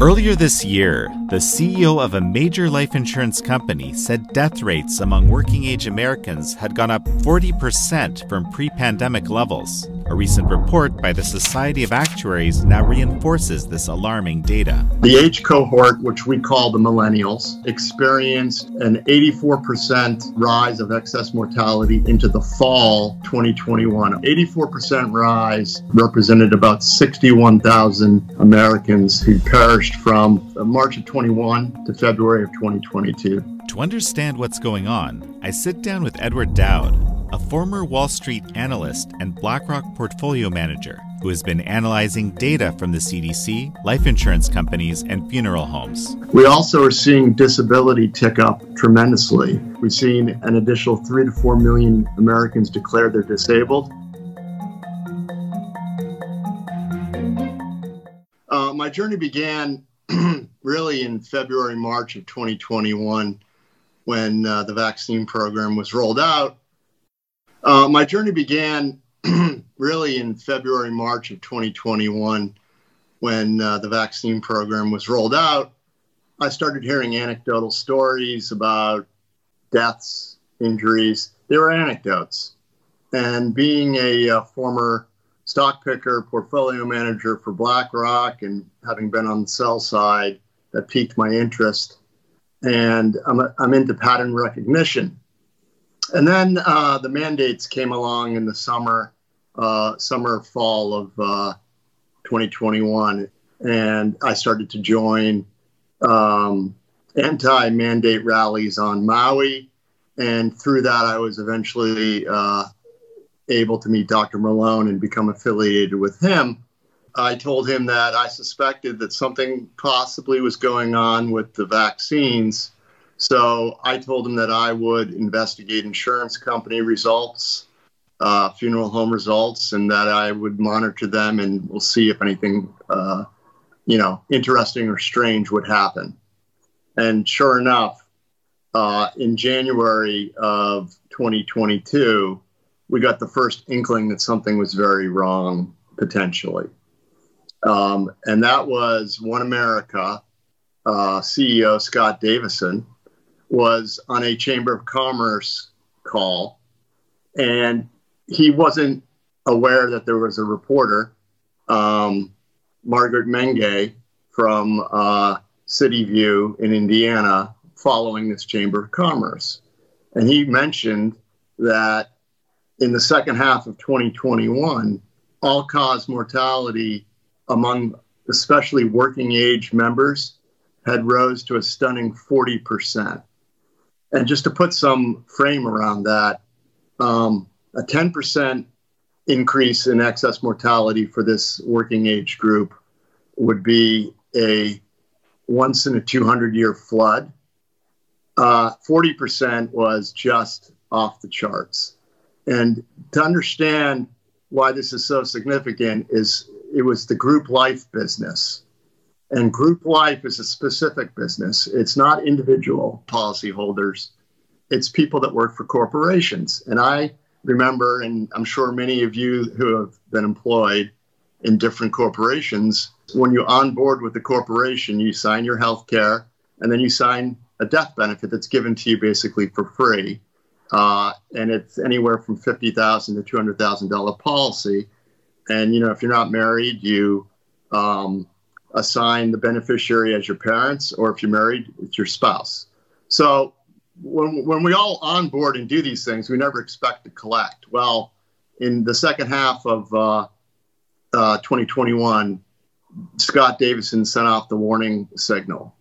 Earlier this year, the CEO of a major life insurance company said death rates among working age Americans had gone up 40% from pre pandemic levels. A recent report by the Society of Actuaries now reinforces this alarming data. The age cohort, which we call the millennials, experienced an 84% rise of excess mortality into the fall 2021. 84% rise represented about 61,000 Americans who perished from March of 21 to February of 2022. To understand what's going on, I sit down with Edward Dowd, a former Wall Street analyst and BlackRock portfolio manager who has been analyzing data from the CDC, life insurance companies, and funeral homes. We also are seeing disability tick up tremendously. We've seen an additional 3 to 4 million Americans declare they're disabled. Uh, my journey began really in February, March of 2021 when uh, the vaccine program was rolled out uh, my journey began really in February, March of 2021 when uh, the vaccine program was rolled out. I started hearing anecdotal stories about deaths, injuries. They were anecdotes. And being a, a uh, former stock picker, portfolio manager for BlackRock, and having been on the sell side, that piqued my interest. And I'm, a, I'm into pattern recognition. And then uh, the mandates came along in the summer, uh, summer, fall of uh, 2021. And I started to join um, anti mandate rallies on Maui. And through that, I was eventually uh, able to meet Dr. Malone and become affiliated with him. I told him that I suspected that something possibly was going on with the vaccines so I told him that I would investigate insurance company results, uh, funeral home results, and that I would monitor them, and we'll see if anything, uh, you know, interesting or strange would happen. And sure enough, uh, in January of 2022, we got the first inkling that something was very wrong potentially. Um, and that was OneAmerica uh, CEO Scott Davison was on a Chamber of Commerce call, and he wasn't aware that there was a reporter, um, Margaret Menge from uh, City View in Indiana, following this Chamber of Commerce. And he mentioned that in the second half of 2021, all cause mortality among especially working age members had rose to a stunning 40%. And just to put some frame around that, um, a 10% increase in excess mortality for this working age group would be a once in a 200 year flood. Uh, 40% was just off the charts. And to understand why this is so significant is it was the group life business and group life is a specific business. It's not individual policyholders, it's people that work for corporations. And I remember, and I'm sure many of you who have been employed in different corporations, when you onboard with the corporation, you sign your health care and then you sign a death benefit that's given to you basically for free. Uh, and it's anywhere from fifty thousand to two hundred thousand dollar policy. And you know, if you're not married, you um, assign the beneficiary as your parents, or if you're married, it's your spouse. So when, when we all onboard and do these things, we never expect to collect. Well, in the second half of uh, uh, 2021, Scott Davison sent off the warning signal.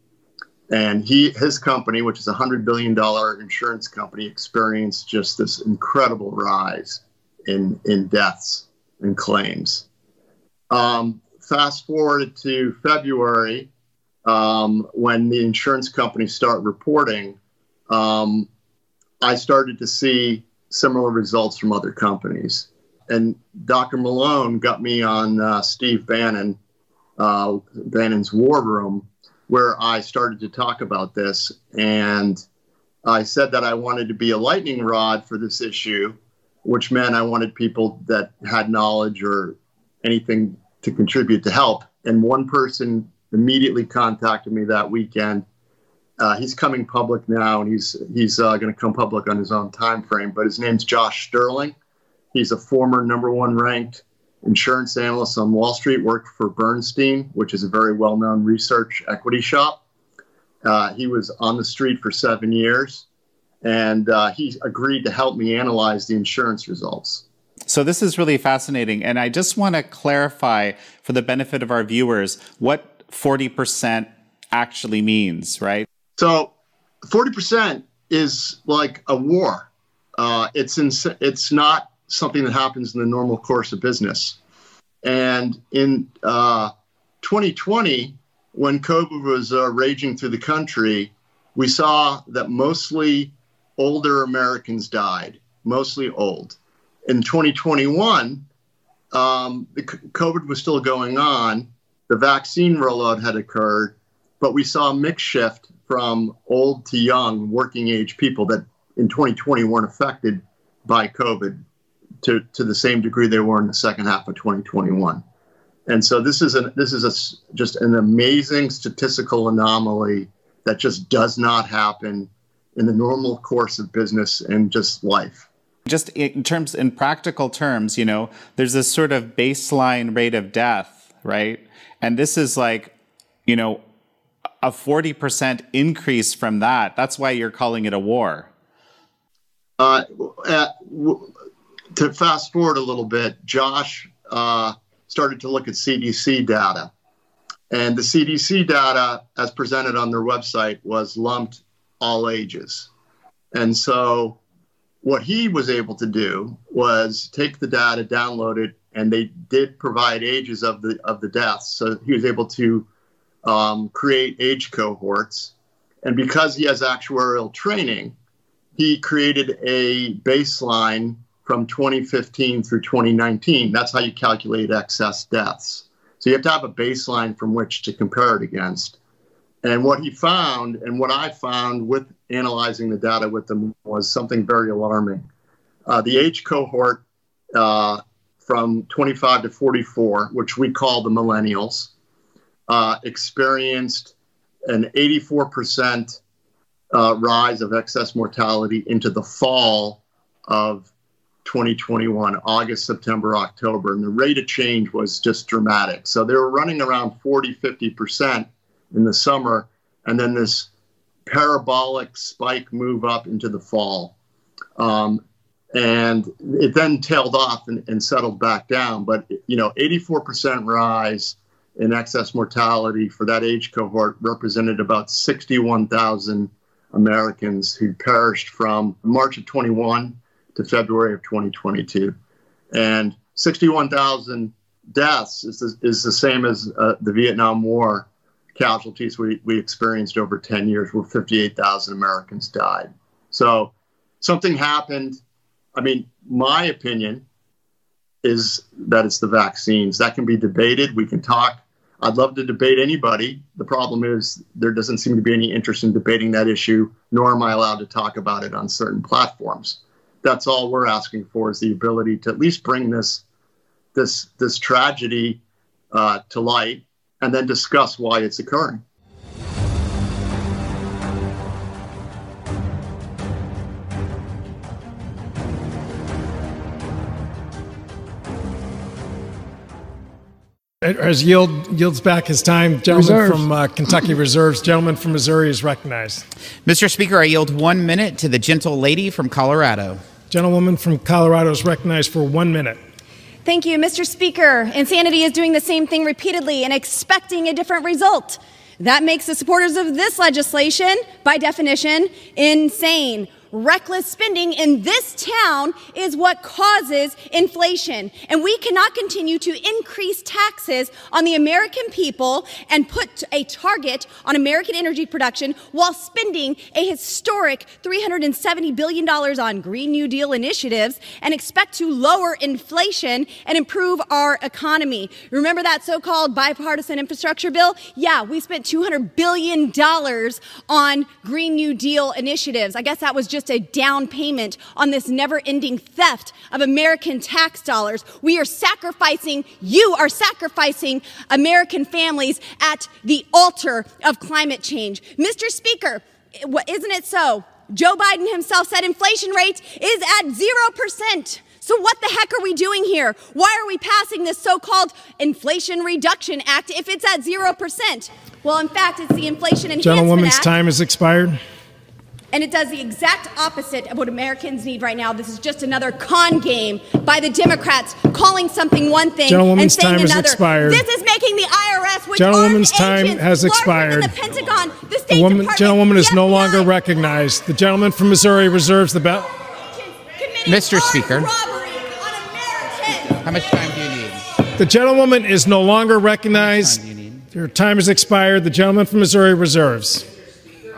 And he, his company, which is a $100 billion insurance company, experienced just this incredible rise in, in deaths and claims. Um, fast forward to February, um, when the insurance companies start reporting, um, I started to see similar results from other companies. And Dr. Malone got me on uh, Steve Bannon, uh, Bannon's War Room, where I started to talk about this. And I said that I wanted to be a lightning rod for this issue, which meant I wanted people that had knowledge or anything to contribute to help. And one person immediately contacted me that weekend. Uh, he's coming public now, and he's he's uh, going to come public on his own time frame. But his name's Josh Sterling. He's a former number one ranked insurance analyst on Wall Street. Worked for Bernstein, which is a very well known research equity shop. Uh, he was on the street for seven years, and uh, he agreed to help me analyze the insurance results. So this is really fascinating. And I just want to clarify for the benefit of our viewers what 40% actually means, right? So 40% is like a war. Uh, it's it's not something that happens in the normal course of business. And in uh, 2020, when COVID was uh, raging through the country, we saw that mostly older Americans died, mostly old in 2021, um, the COVID was still going on. The vaccine rollout had occurred, but we saw a mix shift from old to young working age people that in 2020 weren't affected by COVID to, to the same degree they were in the second half of 2021. And so this is an this is a, just an amazing statistical anomaly that just does not happen in the normal course of business and just life just in terms in practical terms you know there's this sort of baseline rate of death right? And this is like you know a 40% increase from that. That's why you're calling it a war. Uh, uh, to fast forward a little bit josh uh, started to look at cdc data. And the cdc data as presented on their website was lumped all ages. And so what he was able to do was take the data, download it, and they did provide ages of the of the deaths. So he was able to um, create age cohorts, and because he has actuarial training, he created a baseline from 2015 through 2019. That's how you calculate excess deaths. So you have to have a baseline from which to compare it against. And what he found, and what I found with analyzing the data with them, was something very alarming. Uh, the age cohort uh, from 25 to 44, which we call the millennials, uh, experienced an 84% uh, rise of excess mortality into the fall of 2021, August, September, October. And the rate of change was just dramatic. So they were running around 40, 50% in the summer, and then this parabolic spike move up into the fall. Um, and it then tailed off and, and, settled back down. But, you know, 84% rise in excess mortality for that age cohort represented about 61,000 Americans who perished from March of 21 to February of 2022. And 61,000 deaths is the, is the same as uh, the Vietnam War casualties we, we experienced over 10 years where 58,000 Americans died. So something happened. I mean, my opinion is that it's the vaccines. That can be debated. We can talk. I'd love to debate anybody. The problem is there doesn't seem to be any interest in debating that issue, nor am I allowed to talk about it on certain platforms. That's all we're asking for is the ability to at least bring this this this tragedy uh, to light and then discuss why it's occurring. As yield yields back his time, gentleman Reserves. from uh, Kentucky Reserves, gentleman from Missouri is recognized. Mr. Speaker, I yield one minute to the gentle lady from Colorado. Gentlewoman from Colorado is recognized for one minute. Thank you, Mr. Speaker. Insanity is doing the same thing repeatedly and expecting a different result. That makes the supporters of this legislation, by definition, insane. Reckless spending in this town is what causes inflation. And we cannot continue to increase taxes on the American people and put a target on American energy production while spending a historic $370 billion on Green New Deal initiatives and expect to lower inflation and improve our economy. Remember that so called bipartisan infrastructure bill? Yeah, we spent $200 billion on Green New Deal initiatives. I guess that was just just a down payment on this never ending theft of American tax dollars. We are sacrificing, you are sacrificing American families at the altar of climate change. Mr. Speaker, isn't it so? Joe Biden himself said inflation rate is at 0%. So, what the heck are we doing here? Why are we passing this so called Inflation Reduction Act if it's at 0%? Well, in fact, it's the Inflation Enhancement Gentlewoman's Act. time has expired. And it does the exact opposite of what Americans need right now. This is just another con game by the Democrats, calling something one thing and saying time another. Expired. This is making the IRS, which Gentlewoman's time agents, has expired. the Pentagon, the State the woman, Department, gentlewoman is the no longer recognized. The gentleman from Missouri reserves the belt. Mr. Speaker. How much time do you need? The gentlewoman is no longer recognized. Your time has expired. The gentleman from Missouri reserves.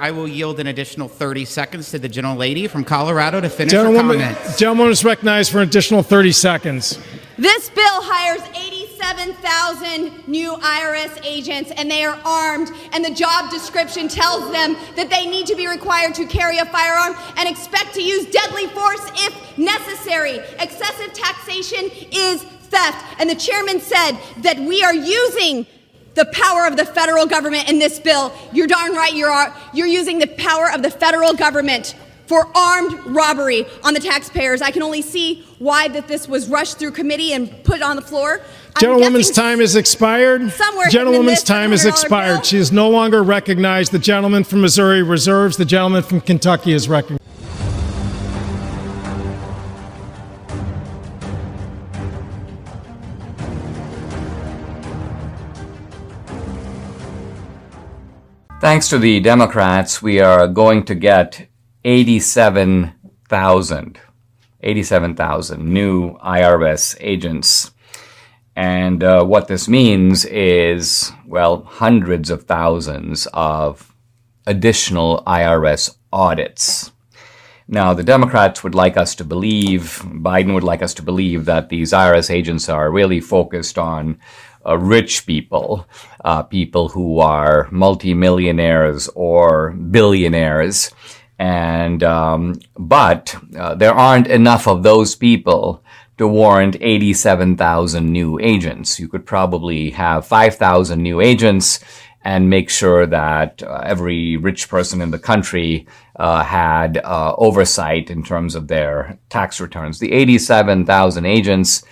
I will yield an additional 30 seconds to the gentle lady from Colorado to finish gentlewoman, her comments. Gentlewoman is recognized for an additional 30 seconds. This bill hires 87,000 new IRS agents, and they are armed. And the job description tells them that they need to be required to carry a firearm and expect to use deadly force if necessary. Excessive taxation is theft. And the chairman said that we are using the power of the federal government in this bill. You're darn right you are. You're using the power of the federal government for armed robbery on the taxpayers. I can only see why that this was rushed through committee and put on the floor. Gentlewoman's time is expired. Somewhere Gentlewoman's time is expired. Bill. She is no longer recognized. The gentleman from Missouri reserves. The gentleman from Kentucky is recognized. Thanks to the Democrats, we are going to get 87,000, 87,000 new IRS agents. And uh, what this means is, well, hundreds of thousands of additional IRS audits. Now, the Democrats would like us to believe, Biden would like us to believe that these IRS agents are really focused on uh, rich people, uh, people who are multimillionaires or billionaires. And, um, but uh, there aren't enough of those people to warrant 87,000 new agents. You could probably have 5,000 new agents and make sure that uh, every rich person in the country uh, had uh, oversight in terms of their tax returns. The 87,000 agents,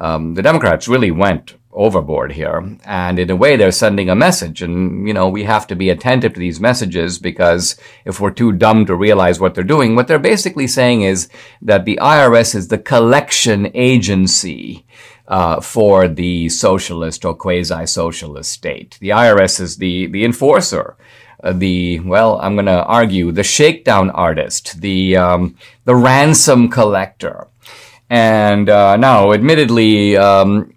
um, the Democrats really went overboard here. And in a way, they're sending a message. And, you know, we have to be attentive to these messages because if we're too dumb to realize what they're doing, what they're basically saying is that the IRS is the collection agency uh, for the socialist or quasi-socialist state. The IRS is the, the enforcer. Uh, the well, I'm going to argue the shakedown artist, the um, the ransom collector, and uh, now, admittedly, um,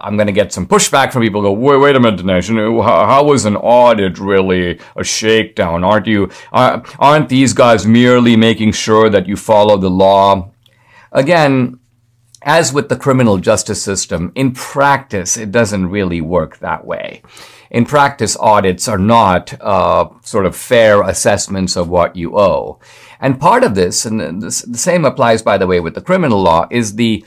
I'm going to get some pushback from people. Go, wait, wait a minute, Dinesh. How, how is an audit really a shakedown? Aren't you? Uh, aren't these guys merely making sure that you follow the law? Again, as with the criminal justice system, in practice, it doesn't really work that way. In practice, audits are not uh, sort of fair assessments of what you owe. And part of this, and the same applies, by the way, with the criminal law, is the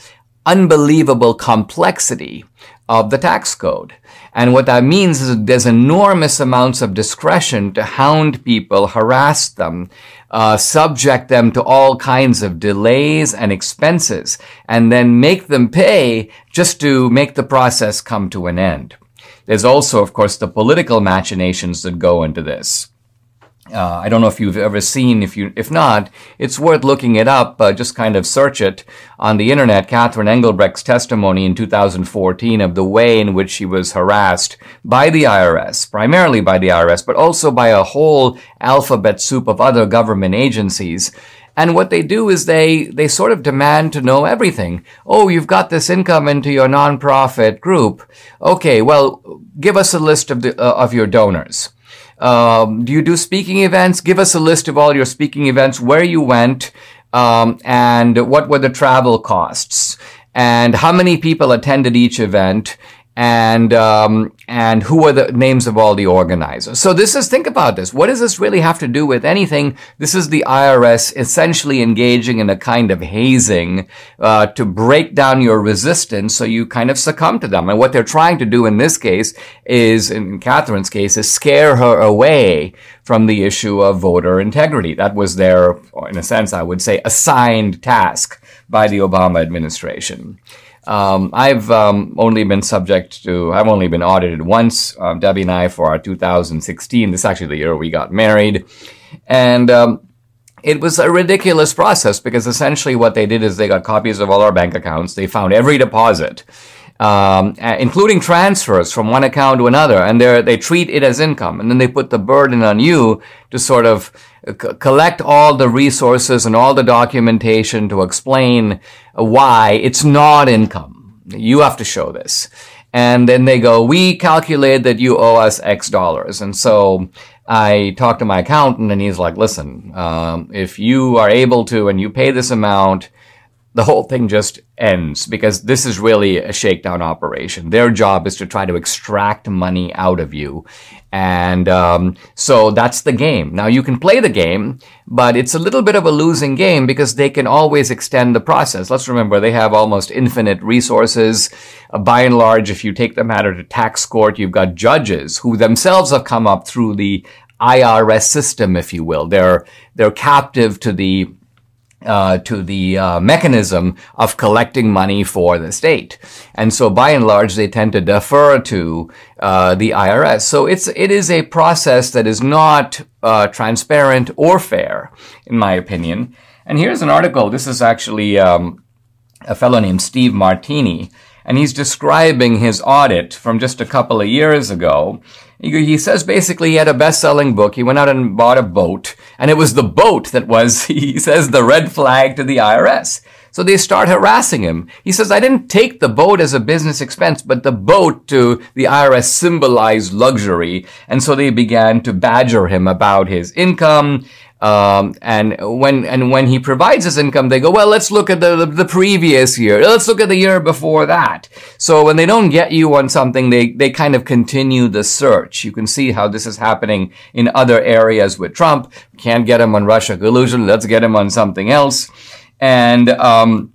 unbelievable complexity of the tax code. And what that means is that there's enormous amounts of discretion to hound people, harass them, uh, subject them to all kinds of delays and expenses, and then make them pay just to make the process come to an end. There's also, of course, the political machinations that go into this. Uh, I don't know if you've ever seen. If you, if not, it's worth looking it up. Uh, just kind of search it on the internet. Catherine Engelbrecht's testimony in 2014 of the way in which she was harassed by the IRS, primarily by the IRS, but also by a whole alphabet soup of other government agencies. And what they do is they, they sort of demand to know everything. Oh, you've got this income into your nonprofit group. Okay, well, give us a list of the, uh, of your donors. Um, do you do speaking events? Give us a list of all your speaking events, where you went, um, and what were the travel costs, and how many people attended each event, and um, and who are the names of all the organizers. So this is think about this. What does this really have to do with anything? This is the IRS essentially engaging in a kind of hazing uh, to break down your resistance, so you kind of succumb to them. And what they're trying to do in this case is, in Catherine's case, is scare her away from the issue of voter integrity. That was their, in a sense, I would say, assigned task by the Obama administration. Um, I've um, only been subject to, I've only been audited once, um, Debbie and I, for our 2016. This is actually the year we got married. And um, it was a ridiculous process because essentially what they did is they got copies of all our bank accounts. They found every deposit. Um, including transfers from one account to another, and they they treat it as income, and then they put the burden on you to sort of c- collect all the resources and all the documentation to explain why it's not income. You have to show this. And then they go, we calculate that you owe us X dollars. And so I talked to my accountant and he's like, listen, um, if you are able to and you pay this amount, the whole thing just ends because this is really a shakedown operation. Their job is to try to extract money out of you. And um, so that's the game. Now you can play the game, but it's a little bit of a losing game because they can always extend the process. Let's remember they have almost infinite resources. Uh, by and large, if you take the matter to tax court, you've got judges who themselves have come up through the IRS system, if you will. They're they're captive to the uh, to the uh, mechanism of collecting money for the state, and so by and large they tend to defer to uh, the IRS. So it's it is a process that is not uh, transparent or fair, in my opinion. And here's an article. This is actually um, a fellow named Steve Martini, and he's describing his audit from just a couple of years ago. He says basically he had a best-selling book. He went out and bought a boat, and it was the boat that was, he says, the red flag to the IRS. So they start harassing him. He says, I didn't take the boat as a business expense, but the boat to the IRS symbolized luxury. And so they began to badger him about his income um, and when and when he provides his income, they go, well, let's look at the, the, the previous year. Let's look at the year before that. So when they don't get you on something, they they kind of continue the search. You can see how this is happening in other areas with Trump. Can't get him on Russia collusion. Let's get him on something else. And um,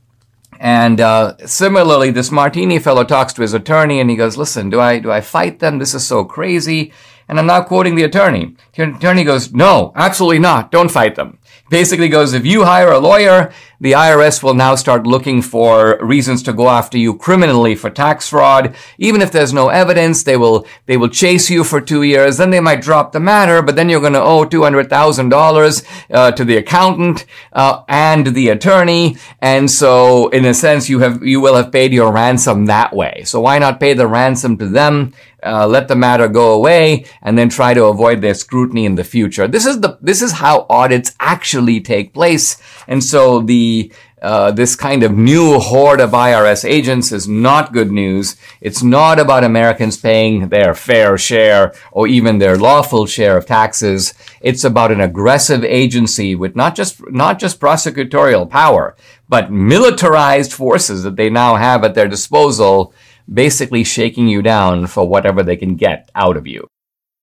and uh, similarly, this Martini fellow talks to his attorney, and he goes, "Listen, do I do I fight them? This is so crazy." And I'm not quoting the attorney. The attorney goes, no, absolutely not. Don't fight them. Basically goes, if you hire a lawyer, the IRS will now start looking for reasons to go after you criminally for tax fraud. Even if there's no evidence, they will, they will chase you for two years. Then they might drop the matter, but then you're going to owe $200,000 uh, to the accountant, uh, and the attorney. And so in a sense, you have, you will have paid your ransom that way. So why not pay the ransom to them? Uh, let the matter go away and then try to avoid their scrutiny in the future. This is the, this is how audits actually take place. And so the, uh, this kind of new horde of IRS agents is not good news. It's not about Americans paying their fair share or even their lawful share of taxes. It's about an aggressive agency with not just, not just prosecutorial power, but militarized forces that they now have at their disposal basically shaking you down for whatever they can get out of you.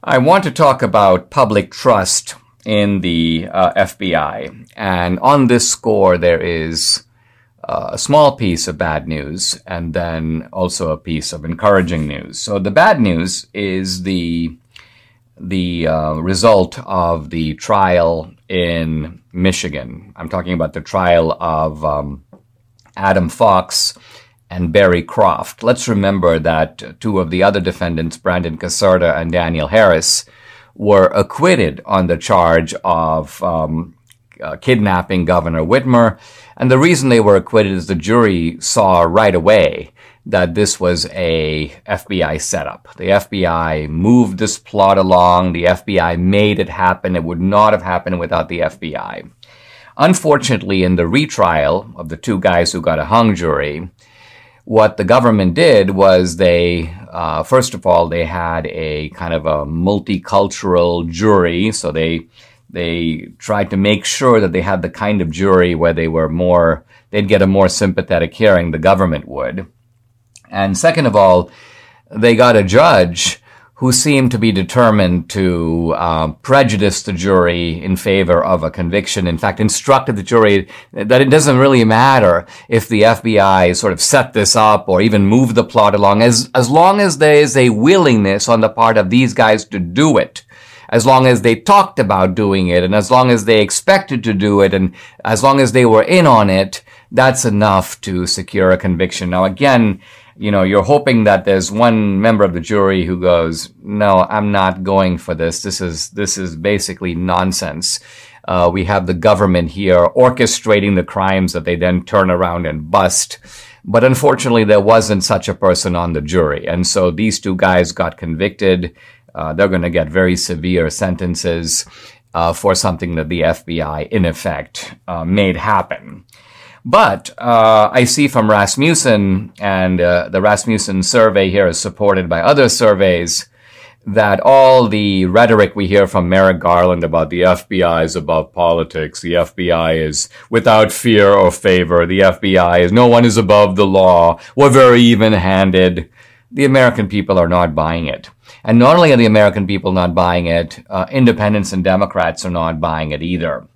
I want to talk about public trust in the uh, FBI. And on this score, there is uh, a small piece of bad news and then also a piece of encouraging news. So the bad news is the the uh, result of the trial in Michigan. I'm talking about the trial of um, Adam Fox and Barry Croft. Let's remember that two of the other defendants, Brandon Caserta and Daniel Harris, were acquitted on the charge of um, uh, kidnapping Governor Whitmer. And the reason they were acquitted is the jury saw right away that this was a FBI setup. The FBI moved this plot along. The FBI made it happen. It would not have happened without the FBI. Unfortunately, in the retrial of the two guys who got a hung jury, what the government did was they, uh, first of all, they had a kind of a multicultural jury. So they, they tried to make sure that they had the kind of jury where they were more, they'd get a more sympathetic hearing, the government would. And second of all, they got a judge who seemed to be determined to uh, prejudice the jury in favor of a conviction. In fact, instructed the jury that it doesn't really matter if the FBI sort of set this up or even moved the plot along, as as long as there is a willingness on the part of these guys to do it. As long as they talked about doing it and as long as they expected to do it and as long as they were in on it, that's enough to secure a conviction. Now again, you know, you're hoping that there's one member of the jury who goes, no, I'm not going for this. This is, this is basically nonsense. Uh, we have the government here orchestrating the crimes that they then turn around and bust. But unfortunately, there wasn't such a person on the jury. And so these two guys got convicted. Uh, they're going to get very severe sentences uh, for something that the FBI, in effect, uh, made happen. But uh, I see from Rasmussen, and uh, the Rasmussen survey here is supported by other surveys, that all the rhetoric we hear from Merrick Garland about the FBI is above politics, the FBI is without fear or favor, the FBI is no one is above the law, we're very even handed. The American people are not buying it. And not only are the American people not buying it, uh, independents and Democrats are not buying it either.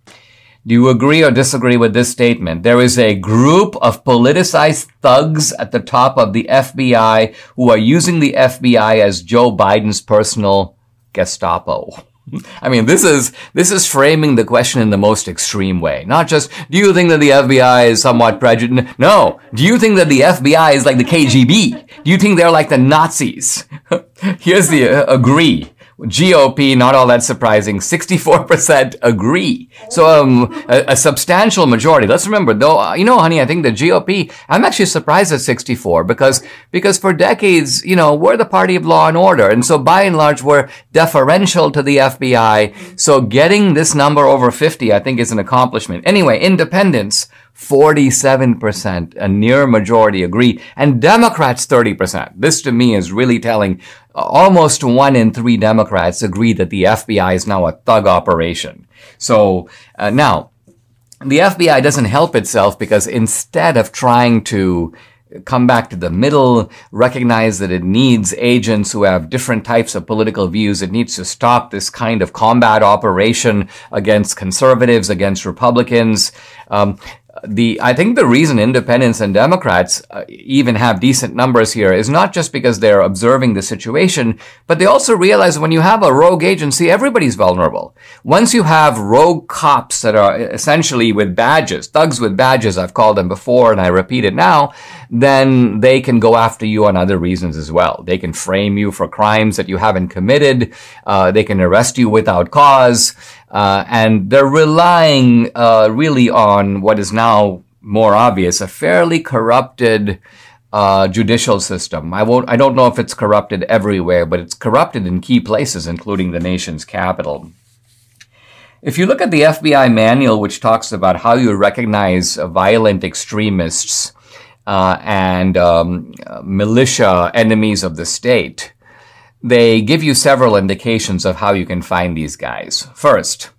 Do you agree or disagree with this statement? There is a group of politicized thugs at the top of the FBI who are using the FBI as Joe Biden's personal Gestapo. I mean, this is, this is framing the question in the most extreme way. Not just, do you think that the FBI is somewhat prejudiced? No. Do you think that the FBI is like the KGB? Do you think they're like the Nazis? Here's the uh, agree. GOP, not all that surprising, 64% agree. So um, a, a, substantial majority. Let's remember, though, uh, you know, honey, I think the GOP, I'm actually surprised at 64 because, because for decades, you know, we're the party of law and order. And so by and large, we're deferential to the FBI. So getting this number over 50, I think is an accomplishment. Anyway, independents, 47%, a near majority agree, and Democrats 30%. This to me is really telling almost one in three Democrats agree that the FBI is now a thug operation. So uh, now, the FBI doesn't help itself because instead of trying to come back to the middle, recognize that it needs agents who have different types of political views. It needs to stop this kind of combat operation against conservatives, against Republicans. Um, the I think the reason independents and Democrats uh, even have decent numbers here is not just because they're observing the situation, but they also realize when you have a rogue agency, everybody's vulnerable. Once you have rogue cops that are essentially with badges, thugs with badges, I've called them before and I repeat it now, then they can go after you on other reasons as well. They can frame you for crimes that you haven't committed. Uh, they can arrest you without cause. Uh, and they're relying uh, really on what is now more obvious, a fairly corrupted uh, judicial system. I won't. I don't know if it's corrupted everywhere, but it's corrupted in key places, including the nation's capital. If you look at the FBI manual, which talks about how you recognize violent extremists uh, and um, militia enemies of the state, they give you several indications of how you can find these guys. First,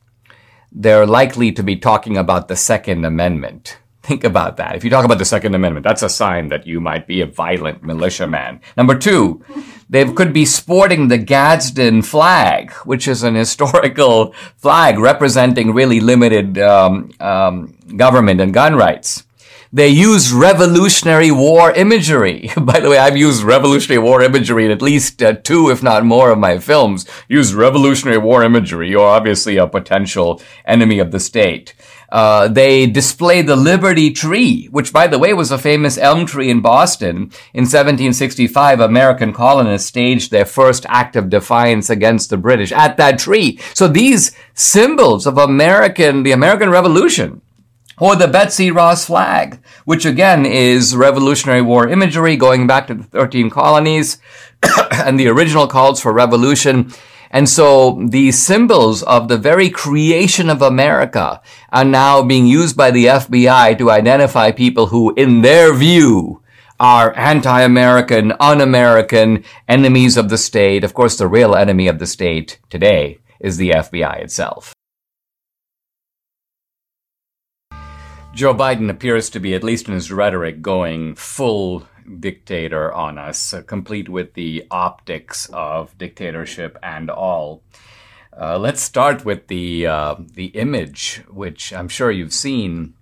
they're likely to be talking about the Second Amendment. Think about that. If you talk about the Second Amendment, that's a sign that you might be a violent militiaman. Number two, they could be sporting the Gadsden flag, which is an historical flag representing really limited um, um, government and gun rights. They use Revolutionary War imagery. By the way, I've used Revolutionary War imagery in at least uh, two, if not more, of my films. Use Revolutionary War imagery. You're obviously a potential enemy of the state. Uh, they display the Liberty Tree, which, by the way, was a famous elm tree in Boston. In 1765, American colonists staged their first act of defiance against the British at that tree. So these symbols of American, the American Revolution, or the Betsy Ross flag, which again is Revolutionary War imagery going back to the 13 colonies and the original calls for revolution. And so the symbols of the very creation of America are now being used by the FBI to identify people who, in their view, are anti-American, un-American, enemies of the state. Of course, the real enemy of the state today is the FBI itself. Joe Biden appears to be, at least in his rhetoric, going full dictator on us, uh, complete with the optics of dictatorship and all. Uh, let's start with the uh, the image, which I'm sure you've seen.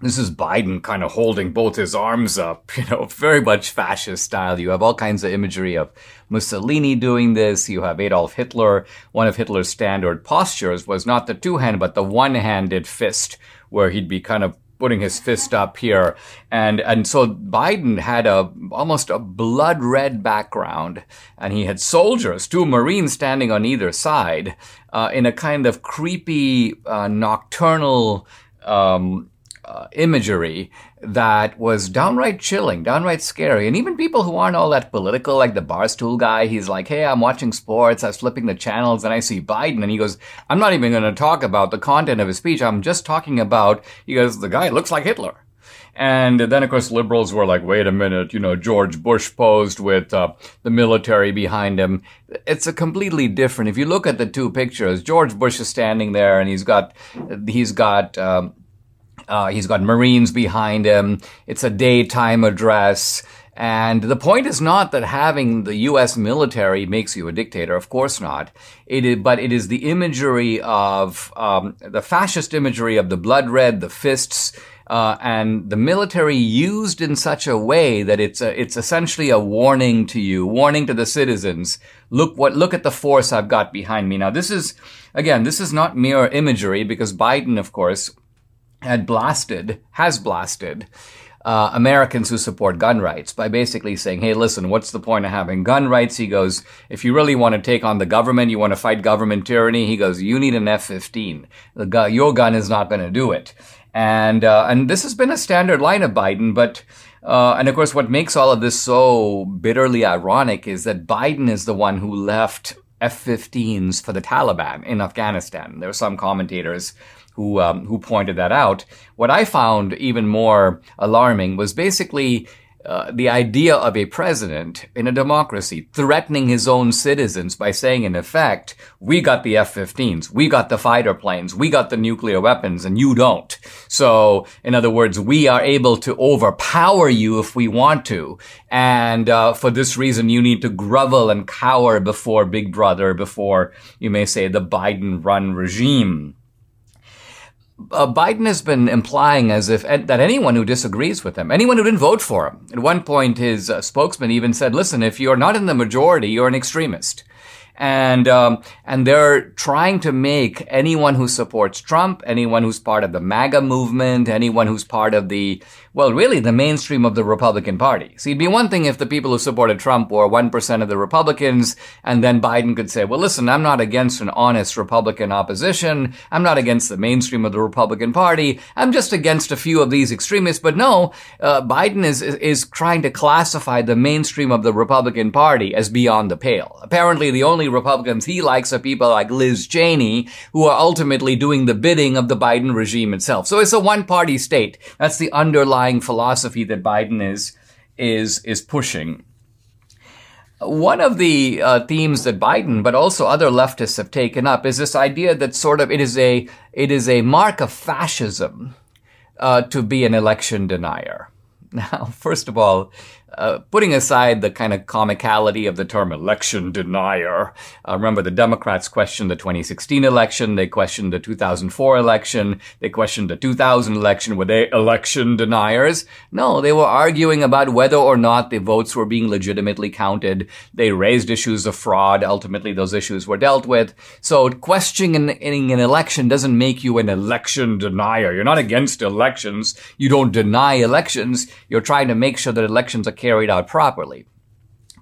This is Biden kind of holding both his arms up, you know, very much fascist style. You have all kinds of imagery of Mussolini doing this. You have Adolf Hitler. One of Hitler's standard postures was not the two hand, but the one handed fist, where he'd be kind of putting his fist up here. And, and so Biden had a, almost a blood red background and he had soldiers, two Marines standing on either side, uh, in a kind of creepy, uh, nocturnal, um, uh, imagery that was downright chilling, downright scary. And even people who aren't all that political, like the Barstool guy, he's like, Hey, I'm watching sports. I was flipping the channels and I see Biden. And he goes, I'm not even going to talk about the content of his speech. I'm just talking about, he goes, the guy looks like Hitler. And then, of course, liberals were like, wait a minute, you know, George Bush posed with uh, the military behind him. It's a completely different. If you look at the two pictures, George Bush is standing there and he's got, he's got, um, uh, he's got Marines behind him. It's a daytime address. And the point is not that having the U.S. military makes you a dictator. Of course not. It is, but it is the imagery of um, the fascist imagery of the blood red, the fists, uh, and the military used in such a way that it's a, it's essentially a warning to you, warning to the citizens. Look what look at the force I've got behind me. Now this is again, this is not mere imagery because Biden, of course, had blasted, has blasted uh, Americans who support gun rights by basically saying, hey, listen, what's the point of having gun rights? He goes, if you really want to take on the government, you want to fight government tyranny, he goes, you need an F-15. Gu- your gun is not going to do it. And, uh, and this has been a standard line of Biden, but, uh, and of course, what makes all of this so bitterly ironic is that Biden is the one who left F-15s for the Taliban in Afghanistan. There are some commentators who um, who pointed that out. What I found even more alarming was basically uh, the idea of a president in a democracy threatening his own citizens by saying, in effect, we got the F-15s, we got the fighter planes, we got the nuclear weapons, and you don't. So, in other words, we are able to overpower you if we want to. And uh, for this reason, you need to grovel and cower before Big Brother, before, you may say, the Biden-run regime uh, Biden has been implying as if that anyone who disagrees with him, anyone who didn't vote for him, at one point his uh, spokesman even said, "Listen, if you're not in the majority, you're an extremist." And um, and they're trying to make anyone who supports Trump, anyone who's part of the MAGA movement, anyone who's part of the well, really the mainstream of the Republican Party. See, it'd be one thing if the people who supported Trump were 1% of the Republicans, and then Biden could say, well, listen, I'm not against an honest Republican opposition. I'm not against the mainstream of the Republican Party. I'm just against a few of these extremists. But no, uh, Biden is, is trying to classify the mainstream of the Republican Party as beyond the pale. Apparently, the only Republicans he likes are people like Liz Cheney, who are ultimately doing the bidding of the Biden regime itself. So it's a one-party state. That's the underlying philosophy that Biden is is is pushing. One of the uh, themes that Biden, but also other leftists have taken up, is this idea that sort of it is a it is a mark of fascism uh, to be an election denier. Now, first of all, uh, putting aside the kind of comicality of the term election denier, uh, remember the Democrats questioned the 2016 election, they questioned the 2004 election, they questioned the 2000 election. Were they election deniers? No, they were arguing about whether or not the votes were being legitimately counted. They raised issues of fraud. Ultimately, those issues were dealt with. So questioning an, election doesn't make you an election denier. You're not against elections. You don't deny elections. You're trying to make sure that elections are carried out properly.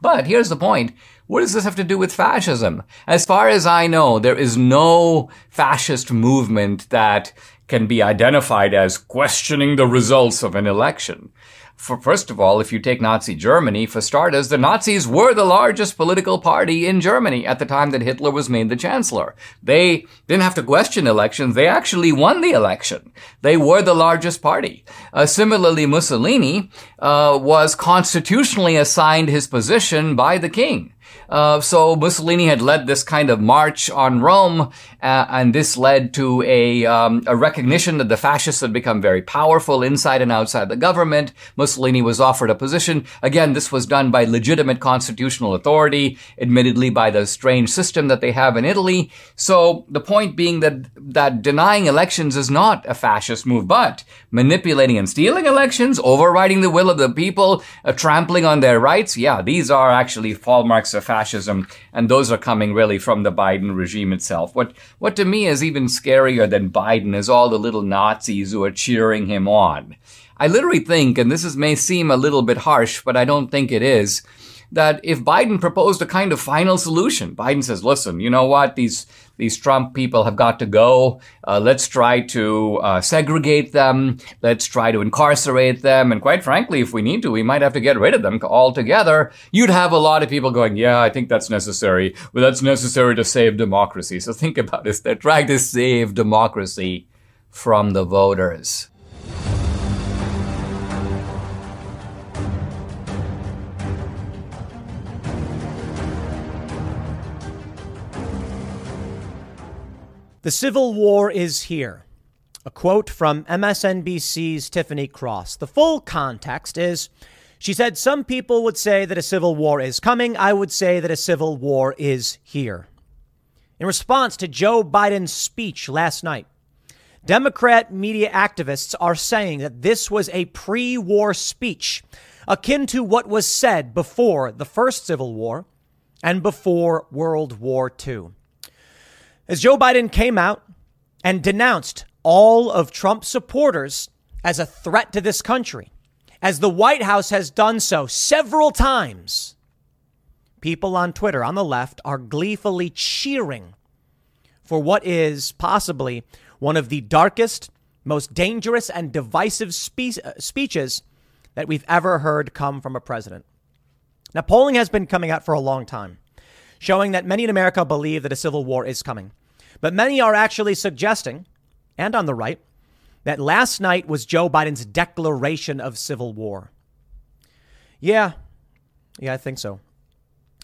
But here's the point. What does this have to do with fascism? As far as I know, there is no fascist movement that can be identified as questioning the results of an election. For first of all, if you take Nazi Germany, for starters, the Nazis were the largest political party in Germany at the time that Hitler was made the chancellor. They didn't have to question elections. They actually won the election. They were the largest party. Uh, similarly, Mussolini uh, was constitutionally assigned his position by the king. Uh, so Mussolini had led this kind of march on Rome, uh, and this led to a, um, a recognition that the fascists had become very powerful inside and outside the government. Mussolini was offered a position. Again, this was done by legitimate constitutional authority, admittedly by the strange system that they have in Italy. So the point being that that denying elections is not a fascist move, but manipulating and stealing elections, overriding the will of the people, uh, trampling on their rights. Yeah, these are actually hallmarks of fascism, and those are coming really from the Biden regime itself. What what to me is even scarier than Biden is all the little Nazis who are cheering him on. I literally think, and this is, may seem a little bit harsh, but I don't think it is, that if Biden proposed a kind of final solution, Biden says, listen, you know what? These, these Trump people have got to go. Uh, let's try to uh, segregate them. Let's try to incarcerate them. And quite frankly, if we need to, we might have to get rid of them altogether. You'd have a lot of people going, yeah, I think that's necessary. Well, that's necessary to save democracy. So think about this. They're trying to save democracy from the voters. The Civil War is here. A quote from MSNBC's Tiffany Cross. The full context is she said, Some people would say that a civil war is coming. I would say that a civil war is here. In response to Joe Biden's speech last night, Democrat media activists are saying that this was a pre war speech akin to what was said before the first Civil War and before World War II. As Joe Biden came out and denounced all of Trump's supporters as a threat to this country, as the White House has done so several times, people on Twitter on the left are gleefully cheering for what is possibly one of the darkest, most dangerous, and divisive spe- uh, speeches that we've ever heard come from a president. Now, polling has been coming out for a long time showing that many in America believe that a civil war is coming. But many are actually suggesting, and on the right, that last night was Joe Biden's declaration of civil war. Yeah, yeah, I think so.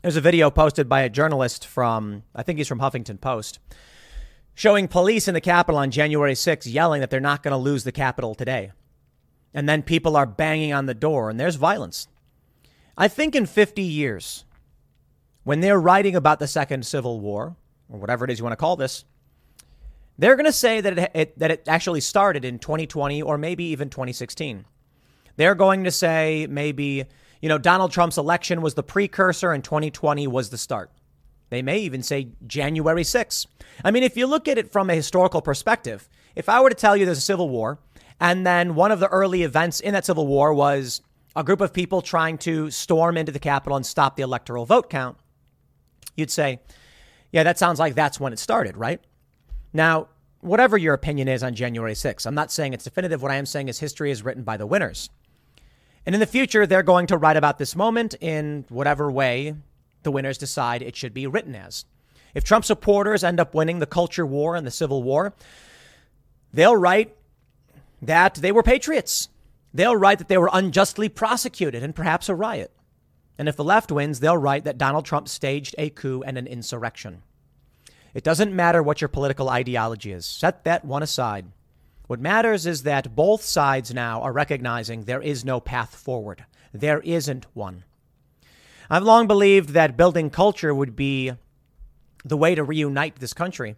There's a video posted by a journalist from, I think he's from Huffington Post, showing police in the Capitol on January 6 yelling that they're not going to lose the Capitol today. And then people are banging on the door and there's violence. I think in 50 years, when they're writing about the Second Civil War, or whatever it is you want to call this, they're going to say that it, it, that it actually started in 2020 or maybe even 2016. They're going to say maybe, you know, Donald Trump's election was the precursor and 2020 was the start. They may even say January 6th. I mean, if you look at it from a historical perspective, if I were to tell you there's a civil war, and then one of the early events in that civil war was a group of people trying to storm into the Capitol and stop the electoral vote count, you'd say, yeah, that sounds like that's when it started, right? Now, whatever your opinion is on January 6th, I'm not saying it's definitive. What I am saying is history is written by the winners. And in the future, they're going to write about this moment in whatever way the winners decide it should be written as. If Trump supporters end up winning the culture war and the civil war, they'll write that they were patriots. They'll write that they were unjustly prosecuted and perhaps a riot. And if the left wins, they'll write that Donald Trump staged a coup and an insurrection. It doesn't matter what your political ideology is, set that one aside. What matters is that both sides now are recognizing there is no path forward. There isn't one. I've long believed that building culture would be the way to reunite this country.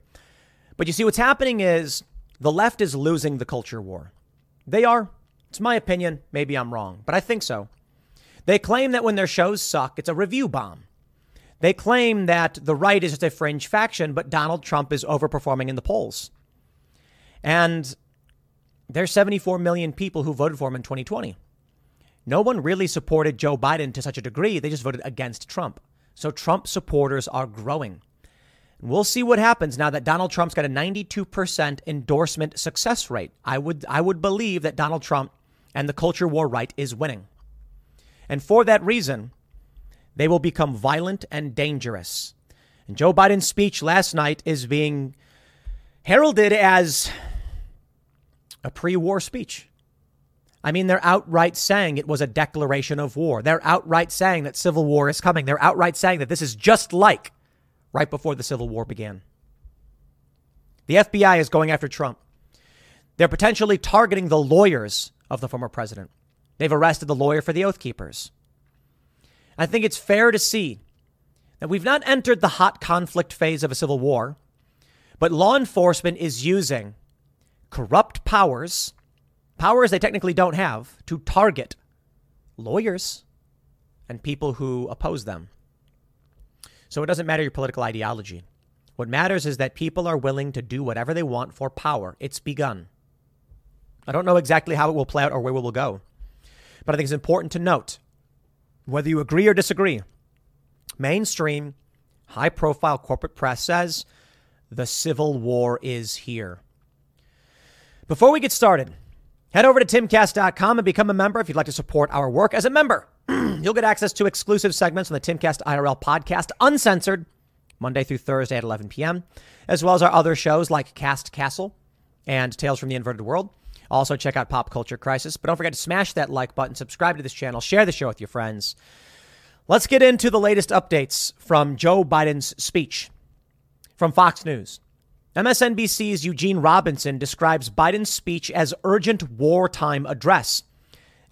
But you see, what's happening is the left is losing the culture war. They are. It's my opinion. Maybe I'm wrong, but I think so. They claim that when their shows suck, it's a review bomb. They claim that the right is just a fringe faction, but Donald Trump is overperforming in the polls. And there's 74 million people who voted for him in 2020. No one really supported Joe Biden to such a degree. They just voted against Trump. So Trump supporters are growing. We'll see what happens now that Donald Trump's got a 92% endorsement success rate. I would I would believe that Donald Trump and the culture war right is winning. And for that reason, they will become violent and dangerous. And Joe Biden's speech last night is being heralded as a pre war speech. I mean, they're outright saying it was a declaration of war. They're outright saying that civil war is coming. They're outright saying that this is just like right before the Civil War began. The FBI is going after Trump. They're potentially targeting the lawyers of the former president. They've arrested the lawyer for the Oath Keepers. I think it's fair to see that we've not entered the hot conflict phase of a civil war, but law enforcement is using corrupt powers, powers they technically don't have, to target lawyers and people who oppose them. So it doesn't matter your political ideology. What matters is that people are willing to do whatever they want for power. It's begun. I don't know exactly how it will play out or where we will go. But I think it's important to note whether you agree or disagree, mainstream, high profile corporate press says the Civil War is here. Before we get started, head over to timcast.com and become a member if you'd like to support our work. As a member, you'll get access to exclusive segments on the Timcast IRL podcast, uncensored, Monday through Thursday at 11 p.m., as well as our other shows like Cast Castle and Tales from the Inverted World. Also, check out Pop Culture Crisis. But don't forget to smash that like button, subscribe to this channel, share the show with your friends. Let's get into the latest updates from Joe Biden's speech from Fox News. MSNBC's Eugene Robinson describes Biden's speech as urgent wartime address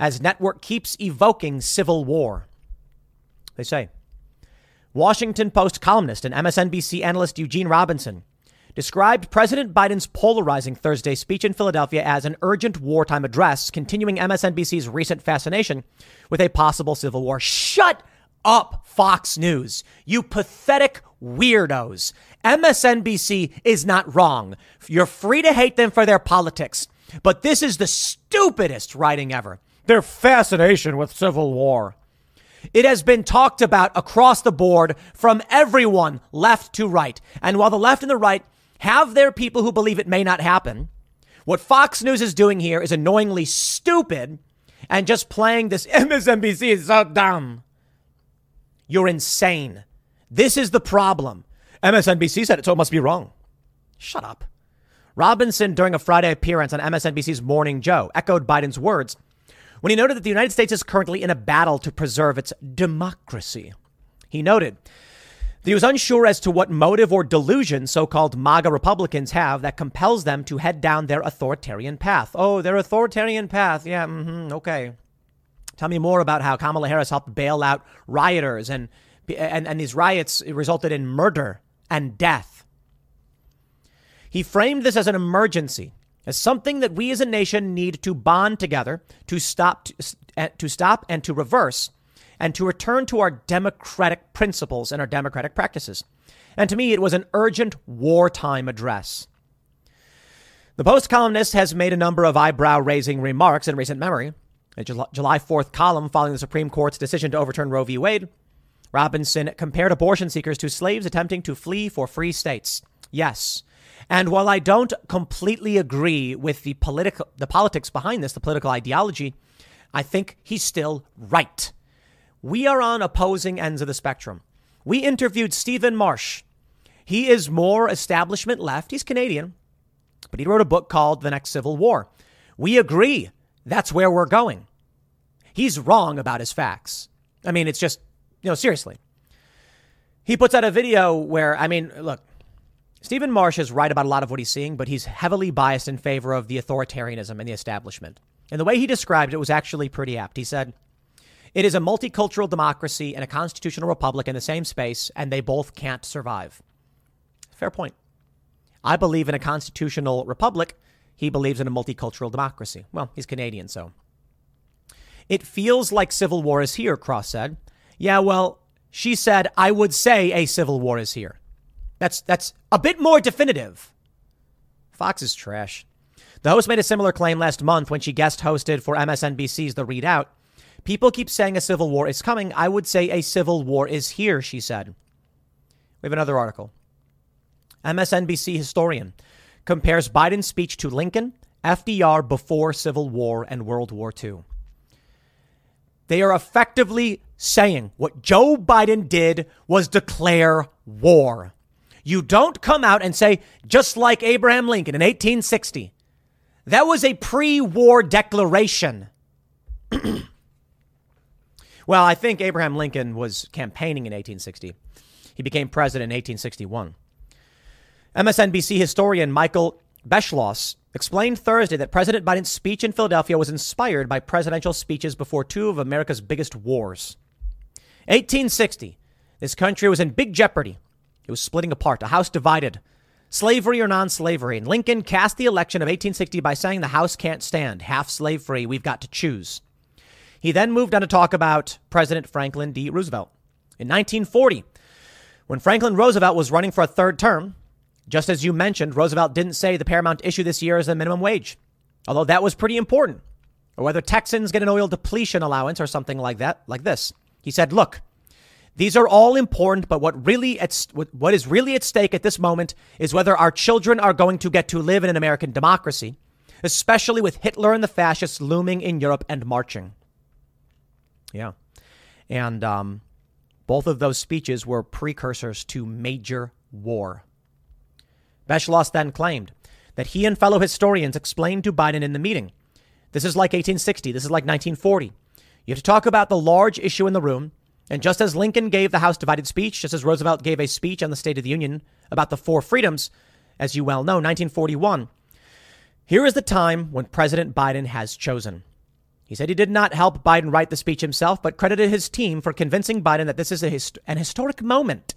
as network keeps evoking civil war. They say Washington Post columnist and MSNBC analyst Eugene Robinson described President Biden's polarizing Thursday speech in Philadelphia as an urgent wartime address, continuing MSNBC's recent fascination with a possible civil war. Shut up, Fox News. You pathetic weirdos. MSNBC is not wrong. You're free to hate them for their politics, but this is the stupidest writing ever. Their fascination with civil war. It has been talked about across the board from everyone, left to right. And while the left and the right have their people who believe it may not happen. What Fox News is doing here is annoyingly stupid and just playing this MSNBC is so dumb. You're insane. This is the problem. MSNBC said it, so it must be wrong. Shut up. Robinson, during a Friday appearance on MSNBC's Morning Joe, echoed Biden's words when he noted that the United States is currently in a battle to preserve its democracy. He noted he was unsure as to what motive or delusion so called MAGA Republicans have that compels them to head down their authoritarian path. Oh, their authoritarian path. Yeah, mm-hmm, okay. Tell me more about how Kamala Harris helped bail out rioters and, and, and these riots resulted in murder and death. He framed this as an emergency, as something that we as a nation need to bond together to stop, to, to stop and to reverse and to return to our democratic principles and our democratic practices. And to me, it was an urgent wartime address. The Post columnist has made a number of eyebrow raising remarks in recent memory. A July 4th column following the Supreme Court's decision to overturn Roe v. Wade, Robinson compared abortion seekers to slaves attempting to flee for free states. Yes. And while I don't completely agree with the political the politics behind this, the political ideology, I think he's still right. We are on opposing ends of the spectrum. We interviewed Stephen Marsh. He is more establishment left. He's Canadian, but he wrote a book called The Next Civil War. We agree that's where we're going. He's wrong about his facts. I mean, it's just, you know, seriously. He puts out a video where, I mean, look, Stephen Marsh is right about a lot of what he's seeing, but he's heavily biased in favor of the authoritarianism and the establishment. And the way he described it was actually pretty apt. He said, it is a multicultural democracy and a constitutional republic in the same space, and they both can't survive. Fair point. I believe in a constitutional republic. He believes in a multicultural democracy. Well, he's Canadian, so. It feels like civil war is here, Cross said. Yeah, well, she said, I would say a civil war is here. That's, that's a bit more definitive. Fox is trash. The host made a similar claim last month when she guest hosted for MSNBC's The ReidOut. People keep saying a civil war is coming. I would say a civil war is here, she said. We have another article. MSNBC historian compares Biden's speech to Lincoln, FDR before Civil War and World War II. They are effectively saying what Joe Biden did was declare war. You don't come out and say, just like Abraham Lincoln in 1860. That was a pre war declaration. well, I think Abraham Lincoln was campaigning in 1860. He became president in 1861. MSNBC historian Michael Beschloss explained Thursday that President Biden's speech in Philadelphia was inspired by presidential speeches before two of America's biggest wars. 1860, this country was in big jeopardy. It was splitting apart, a house divided, slavery or non slavery. And Lincoln cast the election of 1860 by saying the House can't stand, half slave free, we've got to choose. He then moved on to talk about President Franklin D. Roosevelt. In 1940, when Franklin Roosevelt was running for a third term, just as you mentioned, Roosevelt didn't say the paramount issue this year is the minimum wage, although that was pretty important, or whether Texans get an oil depletion allowance or something like that, like this. He said, look, these are all important, but what really at, what is really at stake at this moment is whether our children are going to get to live in an American democracy, especially with Hitler and the fascists looming in Europe and marching. Yeah, and um, both of those speeches were precursors to major war. Beschloss then claimed that he and fellow historians explained to Biden in the meeting this is like 1860, this is like 1940. You have to talk about the large issue in the room. And just as Lincoln gave the House divided speech, just as Roosevelt gave a speech on the State of the Union about the four freedoms, as you well know, 1941, here is the time when President Biden has chosen. He said he did not help Biden write the speech himself, but credited his team for convincing Biden that this is hist- an historic moment.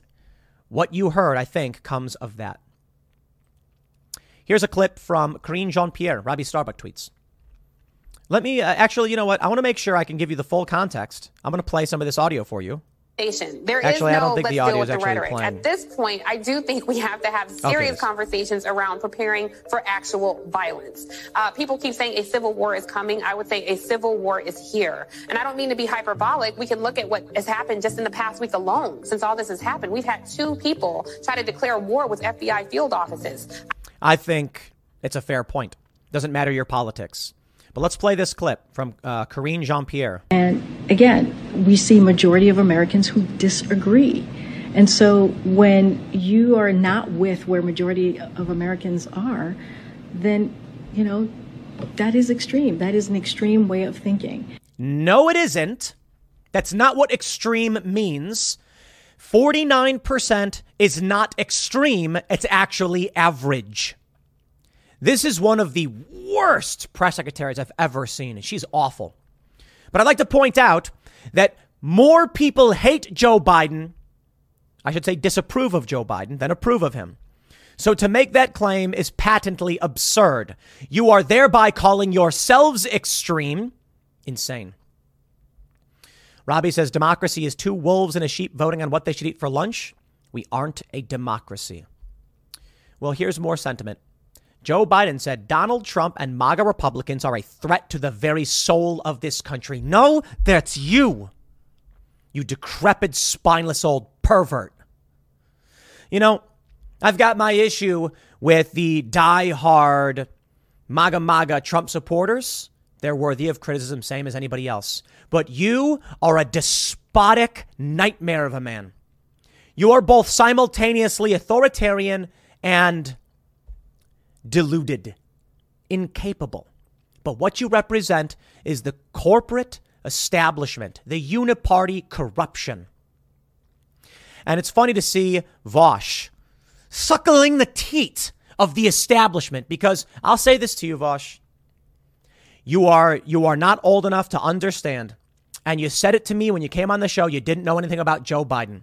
What you heard, I think, comes of that. Here's a clip from Karine Jean Pierre, Robbie Starbuck tweets. Let me uh, actually, you know what? I want to make sure I can give you the full context. I'm going to play some of this audio for you. There actually, is no let's deal with the rhetoric. Playing. At this point, I do think we have to have serious okay. conversations around preparing for actual violence. Uh, people keep saying a civil war is coming. I would say a civil war is here. And I don't mean to be hyperbolic. We can look at what has happened just in the past week alone. Since all this has happened, we've had two people try to declare war with FBI field offices. I think it's a fair point. Doesn't matter your politics. But let's play this clip from uh, Karine Jean Pierre. And again, we see majority of Americans who disagree. And so when you are not with where majority of Americans are, then, you know, that is extreme. That is an extreme way of thinking. No, it isn't. That's not what extreme means. 49% is not extreme, it's actually average. This is one of the worst press secretaries I've ever seen, and she's awful. But I'd like to point out that more people hate Joe Biden, I should say disapprove of Joe Biden, than approve of him. So to make that claim is patently absurd. You are thereby calling yourselves extreme insane. Robbie says democracy is two wolves and a sheep voting on what they should eat for lunch. We aren't a democracy. Well, here's more sentiment. Joe Biden said Donald Trump and MAGA Republicans are a threat to the very soul of this country. No, that's you. You decrepit, spineless old pervert. You know, I've got my issue with the die-hard MAGA MAGA Trump supporters. They're worthy of criticism, same as anybody else. But you are a despotic nightmare of a man. You are both simultaneously authoritarian and deluded, incapable. But what you represent is the corporate establishment, the uniparty corruption. And it's funny to see Vaush suckling the teat of the establishment because I'll say this to you, Vaush. You are you are not old enough to understand. And you said it to me when you came on the show. You didn't know anything about Joe Biden.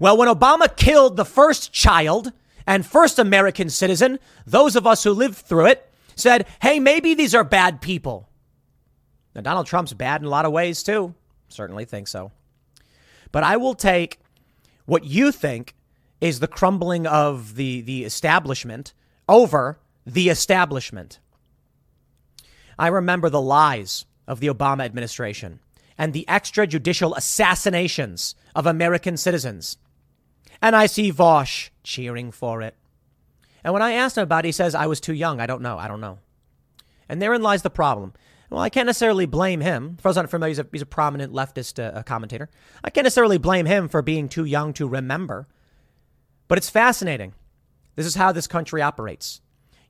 Well, when Obama killed the first child and first American citizen, those of us who lived through it said, hey, maybe these are bad people. Now, Donald Trump's bad in a lot of ways, too. Certainly think so. But I will take what you think is the crumbling of the, the establishment over the establishment. I remember the lies of the Obama administration and the extrajudicial assassinations of American citizens. And I see Vaush cheering for it. And when I asked him about it, he says, I was too young. I don't know. I don't know. And therein lies the problem. Well, I can't necessarily blame him. For those unfamiliar, he's a, he's a prominent leftist uh, commentator. I can't necessarily blame him for being too young to remember. But it's fascinating. This is how this country operates.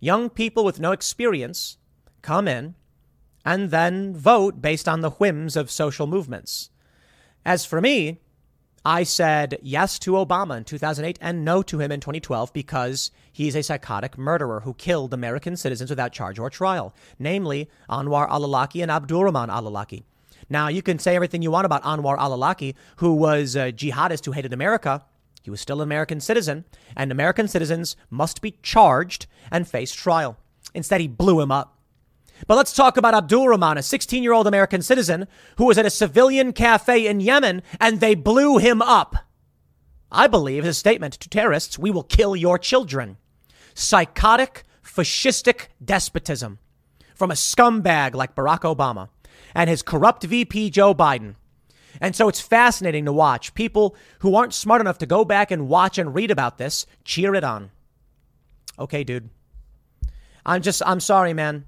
Young people with no experience come in and then vote based on the whims of social movements. As for me, I said yes to Obama in 2008 and no to him in 2012 because he's a psychotic murderer who killed American citizens without charge or trial, namely Anwar al-Awlaki and Abdurrahman al-Awlaki. Now, you can say everything you want about Anwar al-Awlaki, who was a jihadist who hated America. He was still an American citizen, and American citizens must be charged and face trial. Instead, he blew him up. But let's talk about Abdul Rahman, a 16 year old American citizen who was at a civilian cafe in Yemen and they blew him up. I believe his statement to terrorists, we will kill your children. Psychotic, fascistic despotism from a scumbag like Barack Obama and his corrupt VP Joe Biden. And so it's fascinating to watch people who aren't smart enough to go back and watch and read about this cheer it on. Okay, dude. I'm just, I'm sorry, man.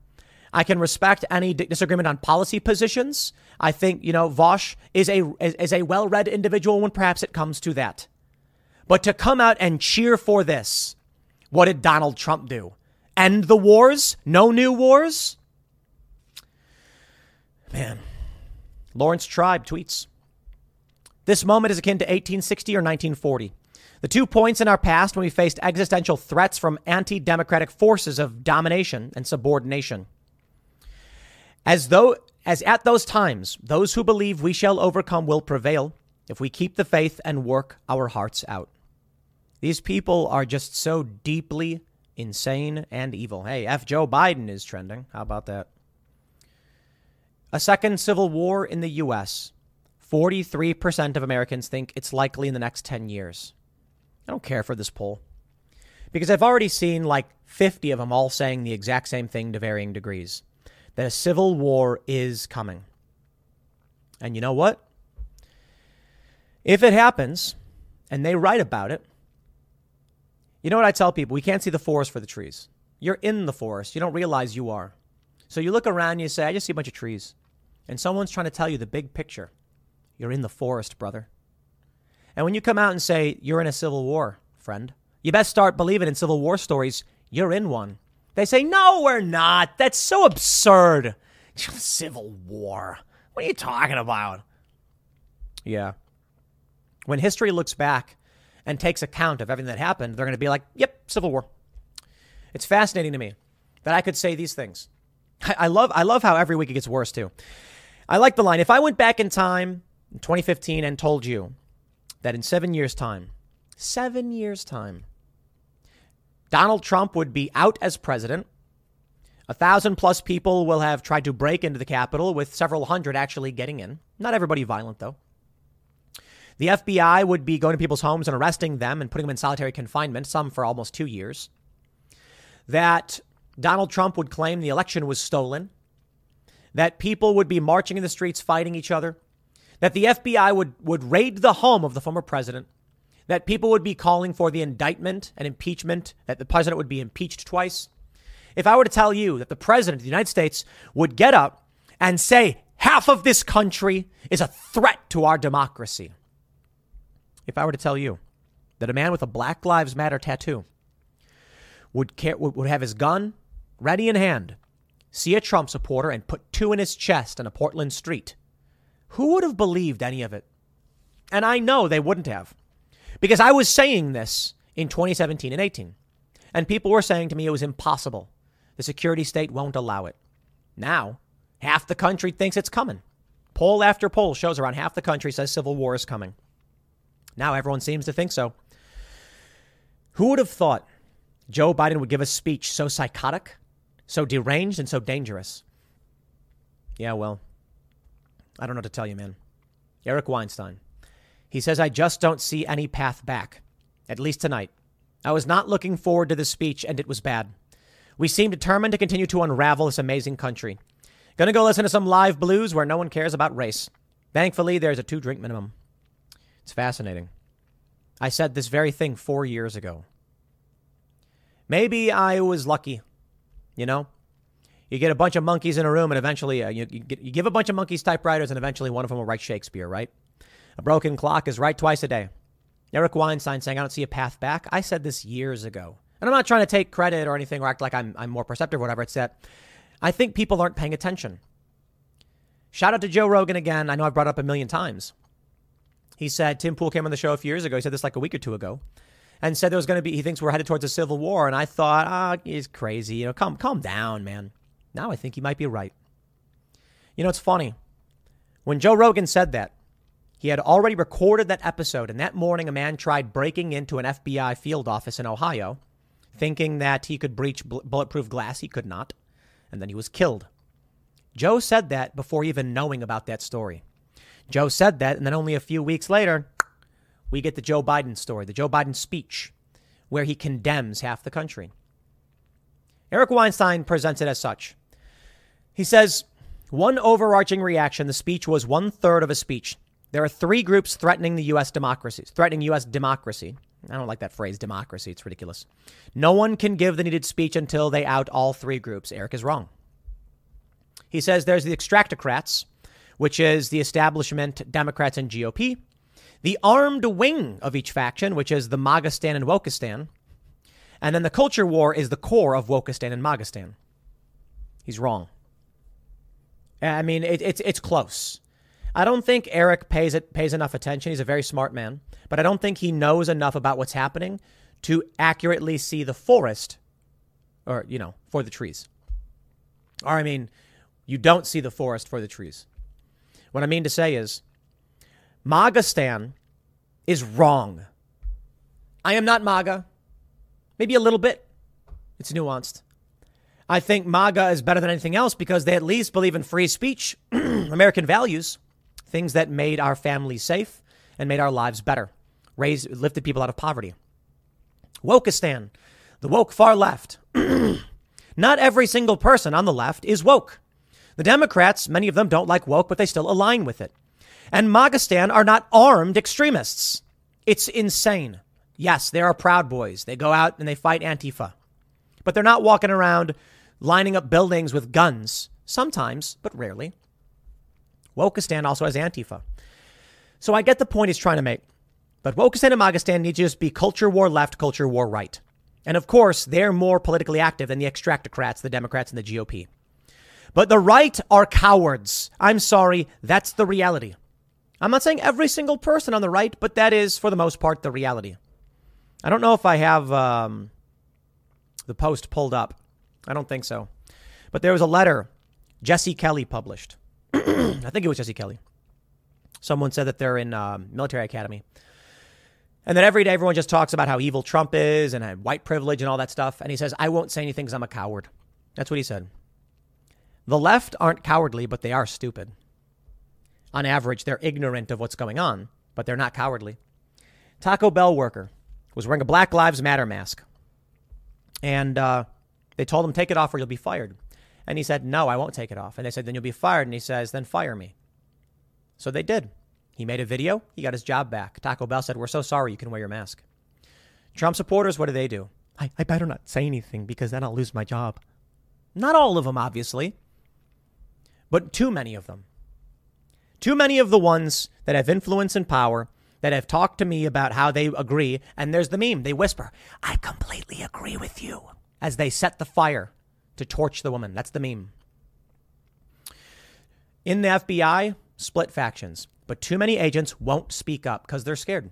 I can respect any disagreement on policy positions. I think, you know, Vaush is a, is a well read individual when perhaps it comes to that. But to come out and cheer for this, what did Donald Trump do? End the wars? No new wars? Man. Laurence Tribe tweets This moment is akin to 1860 or 1940. The two points in our past when we faced existential threats from anti democratic forces of domination and subordination. As though as at those times, those who believe we shall overcome will prevail if we keep the faith and work our hearts out. These people are just so deeply insane and evil. Hey, F. Joe Biden is trending. How about that? A second civil war in the U.S. 43% of Americans think it's likely in the next 10 years. I don't care for this poll because I've already seen like 50 of them all saying the exact same thing to varying degrees that a civil war is coming. And you know what? If it happens and they write about it, you know what I tell people? We can't see the forest for the trees. You're in the forest. You don't realize you are. So you look around and you say, I just see a bunch of trees. And someone's trying to tell you the big picture. You're in the forest, brother. And when you come out and say, you're in a civil war, friend, you best start believing in civil war stories. You're in one. They say, no, we're not. That's so absurd. Civil war. What are you talking about? Yeah. When history looks back and takes account of everything that happened, they're going to be like, yep, Civil War. It's fascinating to me that I could say these things. I, I love, I love how every week it gets worse too. I like the line. If I went back in time in 2015 and told you that in seven years' time, seven years' time, Donald Trump would be out as president. A thousand plus people will have tried to break into the Capitol, with several hundred actually getting in. Not everybody violent, though. The FBI would be going to people's homes and arresting them and putting them in solitary confinement, some for almost two years. That Donald Trump would claim the election was stolen. That people would be marching in the streets fighting each other. That the FBI would, would raid the home of the former president that people would be calling for the indictment and impeachment, that the president would be impeached twice. If I were to tell you that the president of the United States would get up and say, half of this country is a threat to our democracy. If I were to tell you that a man with a Black Lives Matter tattoo would, care, would have his gun ready in hand, see a Trump supporter, and put two in his chest on a Portland street, who would have believed any of it? And I know they wouldn't have. Because I was saying this in 2017 and 18, and people were saying to me it was impossible. The security state won't allow it. Now, half the country thinks it's coming. Poll after poll shows around half the country says civil war is coming. Now everyone seems to think so. Who would have thought Joe Biden would give a speech so psychotic, so deranged, and so dangerous? Yeah, well, I don't know what to tell you, man. Eric Weinstein. He says, I just don't see any path back, at least tonight. I was not looking forward to this speech, and it was bad. We seem determined to continue to unravel this amazing country. Gonna go listen to some live blues where no one cares about race. Thankfully, there's a two drink minimum. It's fascinating. I said this very thing four years ago. Maybe I was lucky, you know? You get a bunch of monkeys in a room, and eventually uh, you, you, get, you give a bunch of monkeys typewriters, and eventually one of them will write Shakespeare, right? A broken clock is right twice a day. Eric Weinstein saying, I don't see a path back. I said this years ago. And I'm not trying to take credit or anything or act like I'm, I'm more perceptive or whatever. It's that I think people aren't paying attention. Shout out to Joe Rogan again. I know I've brought up a million times. He said Tim Pool came on the show a few years ago. He said this like a week or two ago, and said there was going to be. He thinks we're headed towards a civil war. And I thought, ah, oh, he's crazy. You know, calm, calm down, man. Now I think he might be right. You know, it's funny. When Joe Rogan said that, he had already recorded that episode, and that morning a man tried breaking into an FBI field office in Ohio, thinking that he could breach bulletproof glass. He could not, and then he was killed. Joe said that before even knowing about that story. Joe said that, and then only a few weeks later, we get the Joe Biden story, the Joe Biden speech, where he condemns half the country. Eric Weinstein presents it as such. He says, one overarching reaction, the speech was one third of a speech. There are three groups threatening the U.S. democracy, threatening U.S. democracy. I don't like that phrase, democracy. It's ridiculous. No one can give the needed speech until they out all three groups. Eric is wrong. He says there's the extractocrats, which is the establishment, Democrats, and GOP. The armed wing of each faction, which is the MAGAstan and Wokistan. And then the culture war is the core of Wokistan and MAGAstan. He's wrong. I mean, it, it's it's close. I don't think Eric pays it pays enough attention. He's a very smart man, but I don't think he knows enough about what's happening to accurately see the forest, or you know, for the trees. Or I mean, you don't see the forest for the trees. What I mean to say is, MAGAstan is wrong. I am not MAGA. Maybe a little bit. It's nuanced. I think MAGA is better than anything else because they at least believe in free speech, American values, things that made our families safe and made our lives better, raised, lifted people out of poverty. Wokistan, the woke far left. Not every single person on the left is woke. The Democrats, many of them don't like woke, but they still align with it. And MAGAstan are not armed extremists. It's insane. Yes, they are Proud Boys. They go out and they fight Antifa. But they're not walking around lining up buildings with guns, sometimes, but rarely. Wokistan also has Antifa. So I get the point he's trying to make. But Wokistan and MAGAstan need to just be culture war left, culture war right. And of course, they're more politically active than the extractocrats, the Democrats, and the GOP. But the right are cowards. I'm sorry, that's the reality. I'm not saying every single person on the right, but that is, for the most part, the reality. I don't know if I have um, the post pulled up. I don't think so. But there was a letter Jesse Kelly published. I think it was Jesse Kelly. Someone said that they're in um, military academy. And then every day everyone just talks about how evil Trump is and white privilege and all that stuff. And he says, I won't say anything because I'm a coward. That's what he said. The left aren't cowardly, but they are stupid. On average, they're ignorant of what's going on, but they're not cowardly. Taco Bell worker was wearing a Black Lives Matter mask. And uh, they told him, take it off or you'll be fired. And he said, no, I won't take it off. And they said, then you'll be fired. And he says, then fire me. So they did. He made a video. He got his job back. Taco Bell said, we're so sorry you can wear your mask. Trump supporters, what do they do? I, I better not say anything because then I'll lose my job. Not all of them, obviously, but too many of them. Too many of the ones that have influence and power that have talked to me about how they agree. And there's the meme. They whisper, I completely agree with you as they set the fire to torch the woman. That's the meme. In the FBI, split factions, but too many agents won't speak up because they're scared.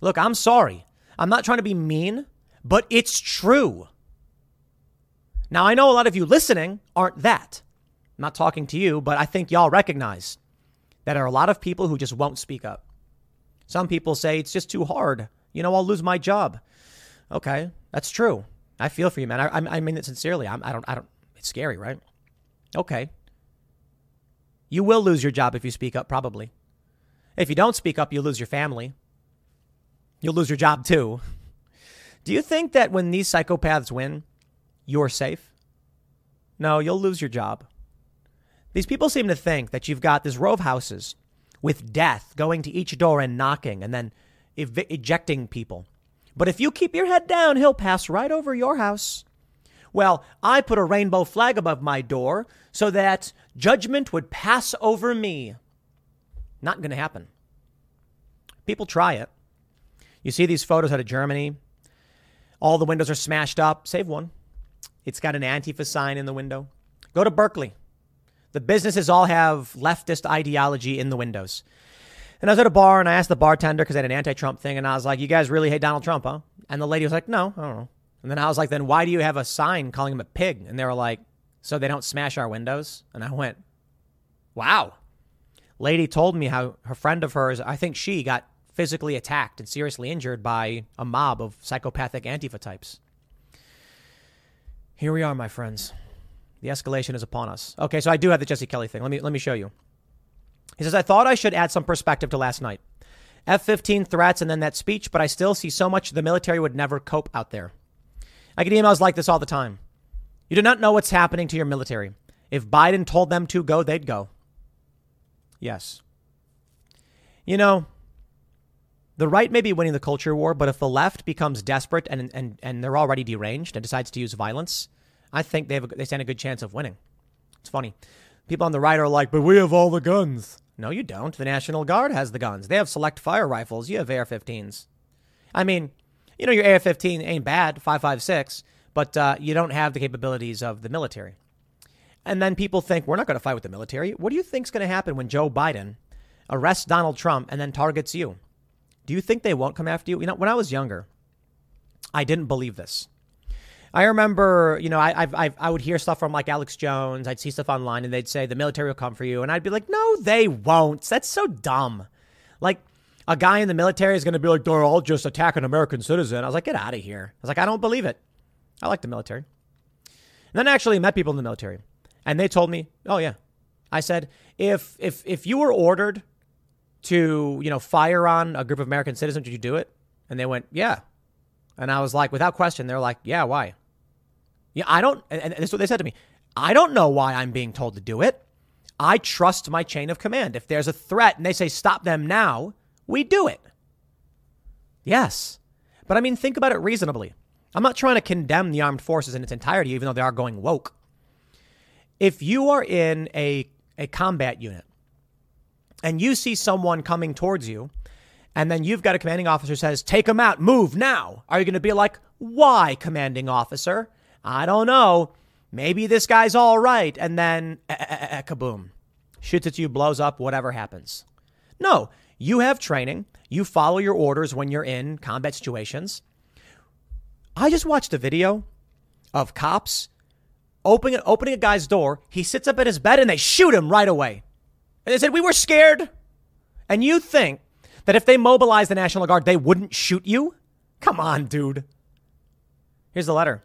Look, I'm sorry. I'm not trying to be mean, but it's true. Now, I know a lot of you listening aren't that. I'm not talking to you, but I think y'all recognize that there are a lot of people who just won't speak up. Some people say it's just too hard. You know, I'll lose my job. Okay, that's true. I feel for you, man. I, I mean it sincerely. I'm, I don't, I don't, it's scary, right? Okay. You will lose your job if you speak up, probably. If you don't speak up, you'll lose your family. You'll lose your job too. Do you think that when these psychopaths win, you're safe? No, you'll lose your job. These people seem to think that you've got this row of houses with death going to each door and knocking and then ev- ejecting people. But if you keep your head down, he'll pass right over your house. Well, I put a rainbow flag above my door so that judgment would pass over me. Not going to happen. People try it. You see these photos out of Germany. All the windows are smashed up. Save one. It's got an Antifa sign in the window. Go to Berkeley. The businesses all have leftist ideology in the windows. And I was at a bar and I asked the bartender because I had an anti Trump thing. And I was like, You guys really hate Donald Trump, huh? And the lady was like, No, I don't know. And then I was like, Then why do you have a sign calling him a pig? And they were like, So they don't smash our windows? And I went, Wow. Lady told me how her friend of hers, I think she got physically attacked and seriously injured by a mob of psychopathic Antifa types. Here we are, my friends. The escalation is upon us. Okay, so I do have the Jesse Kelly thing. Let me let me show you. He says, I thought I should add some perspective to last night. F 15 threats and then that speech, but I still see so much the military would never cope out there. I get emails like this all the time. You do not know what's happening to your military. If Biden told them to go, they'd go. Yes. You know, the right may be winning the culture war, but if the left becomes desperate and, and, and they're already deranged and decides to use violence, I think they, have a, they stand a good chance of winning. It's funny. People on the right are like, but we have all the guns. No, you don't. The National Guard has the guns. They have select fire rifles. You have AR 15s. I mean, you know, your AR 15 ain't bad, 5.56, but uh, you don't have the capabilities of the military. And then people think, we're not going to fight with the military. What do you think's going to happen when Joe Biden arrests Donald Trump and then targets you? Do you think they won't come after you? You know, when I was younger, I didn't believe this. I remember, you know, I, I, I would hear stuff from like Alex Jones. I'd see stuff online and they'd say the military will come for you. And I'd be like, no, they won't. That's so dumb. Like, a guy in the military is going to be like, they're all just attack an American citizen. I was like, get out of here. I was like, I don't believe it. I like the military. And then I actually met people in the military and they told me, oh, yeah. I said, if, if, if you were ordered to, you know, fire on a group of American citizens, would you do it? And they went, yeah. And I was like, without question, they're like, yeah, why? Yeah, I don't, and that's what they said to me. I don't know why I'm being told to do it. I trust my chain of command. If there's a threat and they say stop them now, we do it. Yes. But I mean, think about it reasonably. I'm not trying to condemn the armed forces in its entirety, even though they are going woke. If you are in a, a combat unit and you see someone coming towards you, and then you've got a commanding officer says, take them out, move now. Are you going to be like, why, commanding officer? I don't know. Maybe this guy's all right. And then, kaboom. Shoots at you, blows up, whatever happens. No, you have training. You follow your orders when you're in combat situations. I just watched a video of cops opening, opening a guy's door. He sits up in his bed and they shoot him right away. And they said, We were scared. And you think that if they mobilize the National Guard, they wouldn't shoot you? Come on, dude. Here's the letter.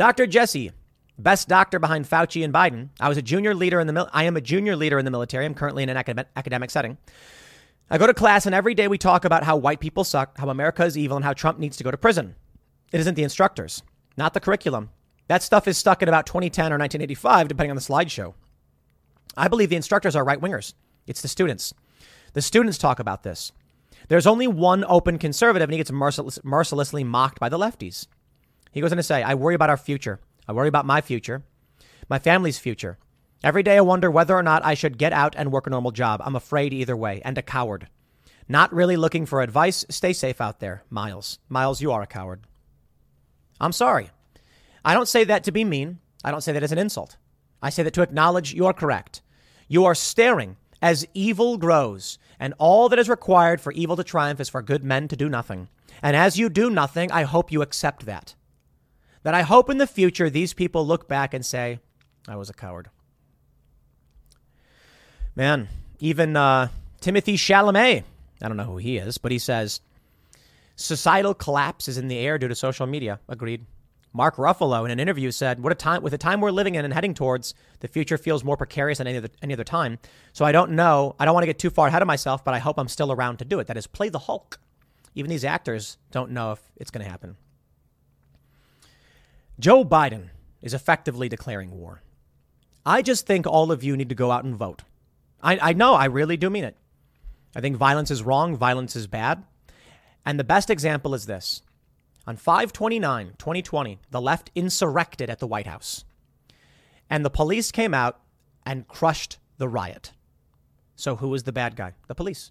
Dr. Jesse, best doctor behind Fauci and Biden. I was a junior leader in the mil- I am a junior leader in the military. I'm currently in an academic, academic setting. I go to class and every day we talk about how white people suck, how America is evil, and how Trump needs to go to prison. It isn't the instructors, not the curriculum. That stuff is stuck in about 2010 or 1985, depending on the slideshow. I believe the instructors are right wingers. It's the students. The students talk about this. There's only one open conservative, and he gets merciless, mercilessly mocked by the lefties. He goes on to say, I worry about our future. I worry about my future, my family's future. Every day I wonder whether or not I should get out and work a normal job. I'm afraid either way, and a coward. Not really looking for advice. Stay safe out there, Miles. Miles, you are a coward. I'm sorry. I don't say that to be mean. I don't say that as an insult. I say that to acknowledge you are correct. You are staring as evil grows, and all that is required for evil to triumph is for good men to do nothing. And as you do nothing, I hope you accept that. That I hope in the future these people look back and say, I was a coward. Man, even uh, Timothée Chalamet, I don't know who he is, but he says, societal collapse is in the air due to social media. Agreed. Mark Ruffalo, in an interview, said, "What a time! With the time we're living in and heading towards, the future feels more precarious than any other, any other time. So I don't know. I don't want to get too far ahead of myself, but I hope I'm still around to do it. That is, play the Hulk. Even these actors don't know if it's going to happen." Joe Biden is effectively declaring war. I just think all of you need to go out and vote. I, I know, I really do mean it. I think violence is wrong, violence is bad. And the best example is this on 529, 2020, the left insurrected at the White House. And the police came out and crushed the riot. So who was the bad guy? The police.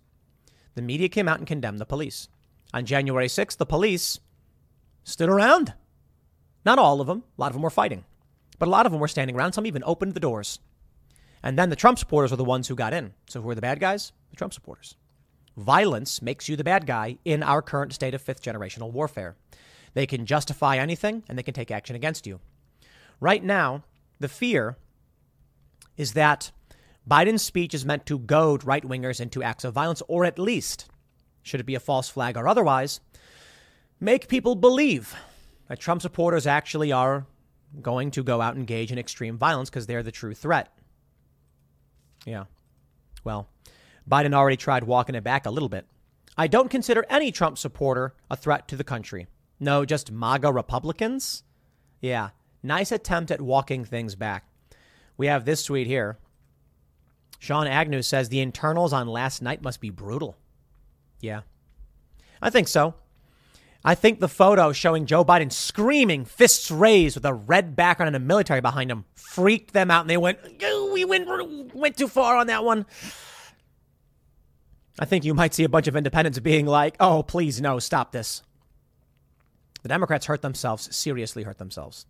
The media came out and condemned the police. On January 6th, the police stood around. Not all of them. A lot of them were fighting. But a lot of them were standing around. Some even opened the doors. And then the Trump supporters are the ones who got in. So who are the bad guys? The Trump supporters. Violence makes you the bad guy in our current state of fifth generational warfare. They can justify anything and they can take action against you. Right now, the fear is that Biden's speech is meant to goad right wingers into acts of violence, or at least, should it be a false flag or otherwise, make people believe that Trump supporters actually are going to go out and engage in extreme violence because they're the true threat. Yeah. Well, Biden already tried walking it back a little bit. I don't consider any Trump supporter a threat to the country. No, just MAGA Republicans? Yeah, nice attempt at walking things back. We have this tweet here. Sean Agnew says the internals on last night must be brutal. Yeah, I think so. I think the photo showing Joe Biden screaming, fists raised with a red background and a military behind him, freaked them out, and they went, "We went went too far on that one." I think you might see a bunch of independents being like, "Oh, please no, stop this." The Democrats hurt themselves, seriously hurt themselves.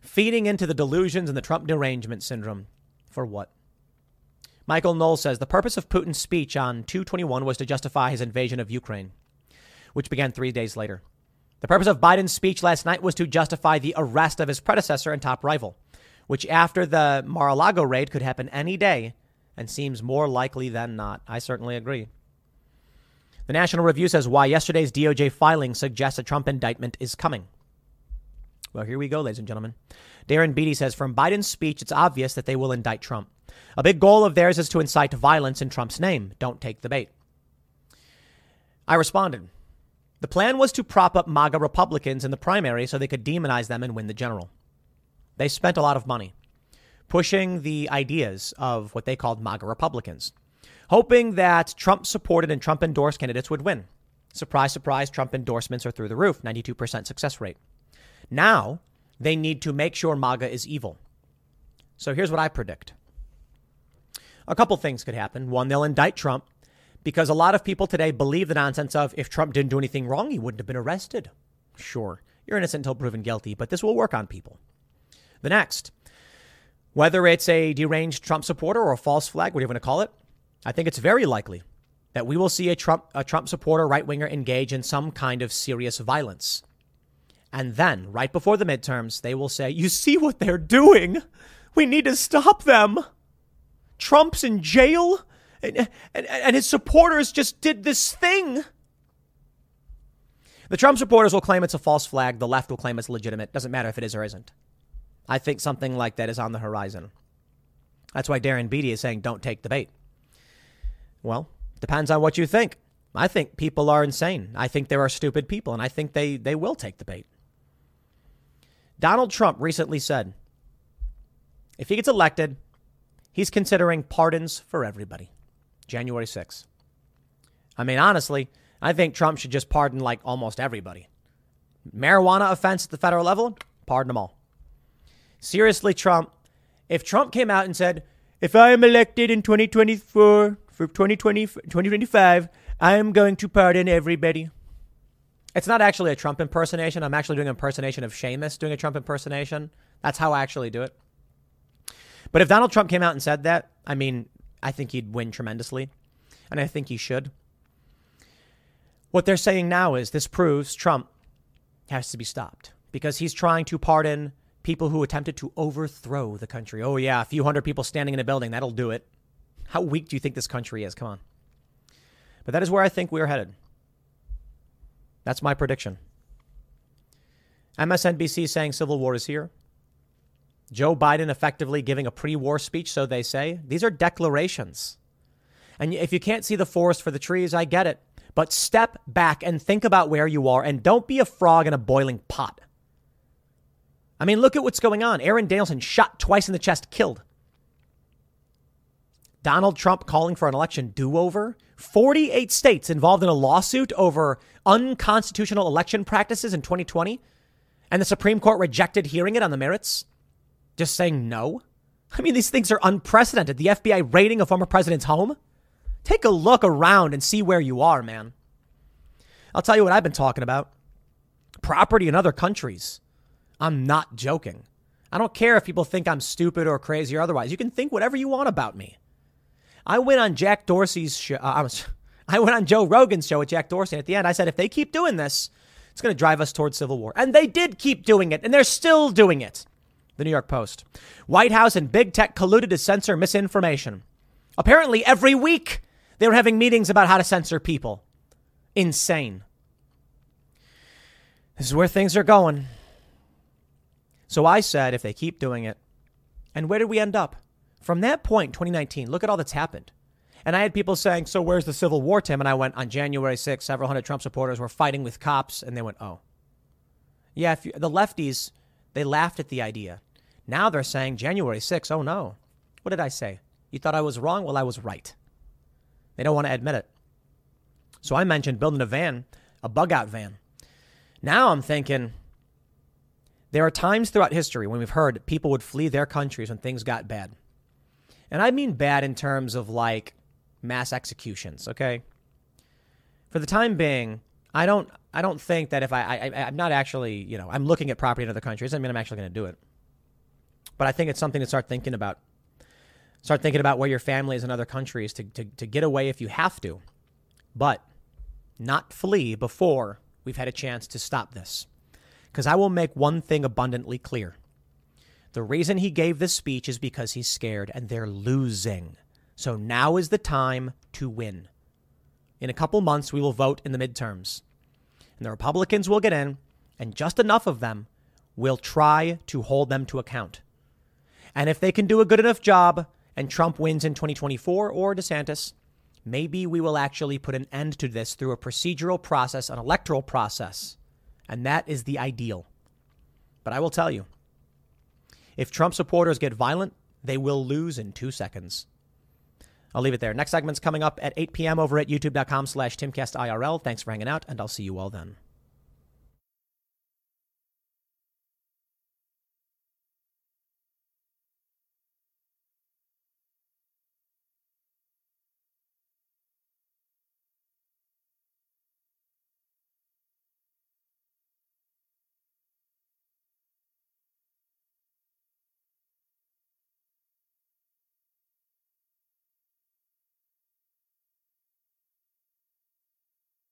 Feeding into the delusions and the Trump derangement syndrome. For what? Michael Knowles says the purpose of Putin's speech on 221 was to justify his invasion of Ukraine which began three days later. The purpose of Biden's speech last night was to justify the arrest of his predecessor and top rival, which after the Mar a Lago raid could happen any day and seems more likely than not. I certainly agree. The National Review says why yesterday's DOJ filing suggests a Trump indictment is coming. Well, here we go, ladies and gentlemen. Darren Beattie says from Biden's speech, it's obvious that they will indict Trump. A big goal of theirs is to incite violence in Trump's name. Don't take the bait. I responded. The plan was to prop up MAGA Republicans in the primary so they could demonize them and win the general. They spent a lot of money pushing the ideas of what they called MAGA Republicans, hoping that Trump supported and Trump endorsed candidates would win. Surprise, surprise, Trump endorsements are through the roof 92% success rate. Now they need to make sure MAGA is evil. So here's what I predict. A couple things could happen. One, they'll indict Trump because a lot of people today believe the nonsense of if Trump didn't do anything wrong, he wouldn't have been arrested. Sure, you're innocent until proven guilty, but this will work on people. The next, whether it's a deranged Trump supporter or a false flag, whatever you want to call it, I think it's very likely that we will see a Trump, a Trump supporter, right winger engage in some kind of serious violence. And then, right before the midterms, they will say, You see what they're doing? We need to stop them. Trump's in jail and, and, and his supporters just did this thing. The Trump supporters will claim it's a false flag. The left will claim it's legitimate. Doesn't matter if it is or isn't. I think something like that is on the horizon. That's why Darren Beattie is saying don't take the bait. Well, depends on what you think. I think people are insane. I think there are stupid people, and I think they, they will take the bait. Donald Trump recently said if he gets elected, he's considering pardons for everybody. January 6th. I mean, honestly, I think Trump should just pardon like almost everybody. Marijuana offense at the federal level, pardon them all. Seriously, Trump, if Trump came out and said, if I am elected in 2024, for 2020, 2025, I am going to pardon everybody. It's not actually a Trump impersonation. I'm actually doing an impersonation of Seamus doing a Trump impersonation. That's how I actually do it. But if Donald Trump came out and said that, I mean, I think he'd win tremendously, and I think he should. What they're saying now is this proves Trump has to be stopped because he's trying to pardon people who attempted to overthrow the country. Oh, yeah, a few hundred people standing in a building, that'll do it. How weak do you think this country is? Come on. But that is where I think we're headed. That's my prediction. MSNBC saying civil war is here. Joe Biden effectively giving a pre war speech, so they say. These are declarations. And if you can't see the forest for the trees, I get it. But step back and think about where you are and don't be a frog in a boiling pot. I mean, look at what's going on. Aaron Danielson shot twice in the chest, killed. Donald Trump calling for an election do over. 48 states involved in a lawsuit over unconstitutional election practices in 2020. And the Supreme Court rejected hearing it on the merits just saying no? I mean, these things are unprecedented. The FBI raiding a former president's home? Take a look around and see where you are, man. I'll tell you what I've been talking about property in other countries. I'm not joking. I don't care if people think I'm stupid or crazy or otherwise. You can think whatever you want about me. I went on Jack Dorsey's show. Uh, I went on Joe Rogan's show with Jack Dorsey. And at the end, I said, if they keep doing this, it's going to drive us towards civil war. And they did keep doing it, and they're still doing it. The New York Post. White House and big tech colluded to censor misinformation. Apparently, every week they were having meetings about how to censor people. Insane. This is where things are going. So I said, if they keep doing it, and where did we end up? From that point, 2019, look at all that's happened. And I had people saying, So where's the Civil War, Tim? And I went, On January 6th, several hundred Trump supporters were fighting with cops. And they went, Oh. Yeah, you, the lefties, they laughed at the idea. Now they're saying, January 6th, oh no. What did I say? You thought I was wrong? Well, I was right. They don't want to admit it. So I mentioned building a van, a bug out van. Now I'm thinking, there are times throughout history when we've heard people would flee their countries when things got bad. And I mean bad in terms of like mass executions, okay? For the time being, I don't I don't think that if I, I I'm not actually, you know, I'm looking at property in other countries, I mean I'm actually going to do it. But I think it's something to start thinking about. Start thinking about where your family is in other countries to, to, to get away if you have to. But not flee before we've had a chance to stop this. Because I will make one thing abundantly clear. The reason he gave this speech is because he's scared and they're losing. So now is the time to win. In a couple months, we will vote in the midterms. And the Republicans will get in, and just enough of them will try to hold them to account. And if they can do a good enough job and Trump wins in 2024 or DeSantis, maybe we will actually put an end to this through a procedural process, an electoral process. And that is the ideal. But I will tell you if Trump supporters get violent, they will lose in two seconds. I'll leave it there. Next segment's coming up at 8 p.m. over at youtube.com slash timcastirl. Thanks for hanging out, and I'll see you all then.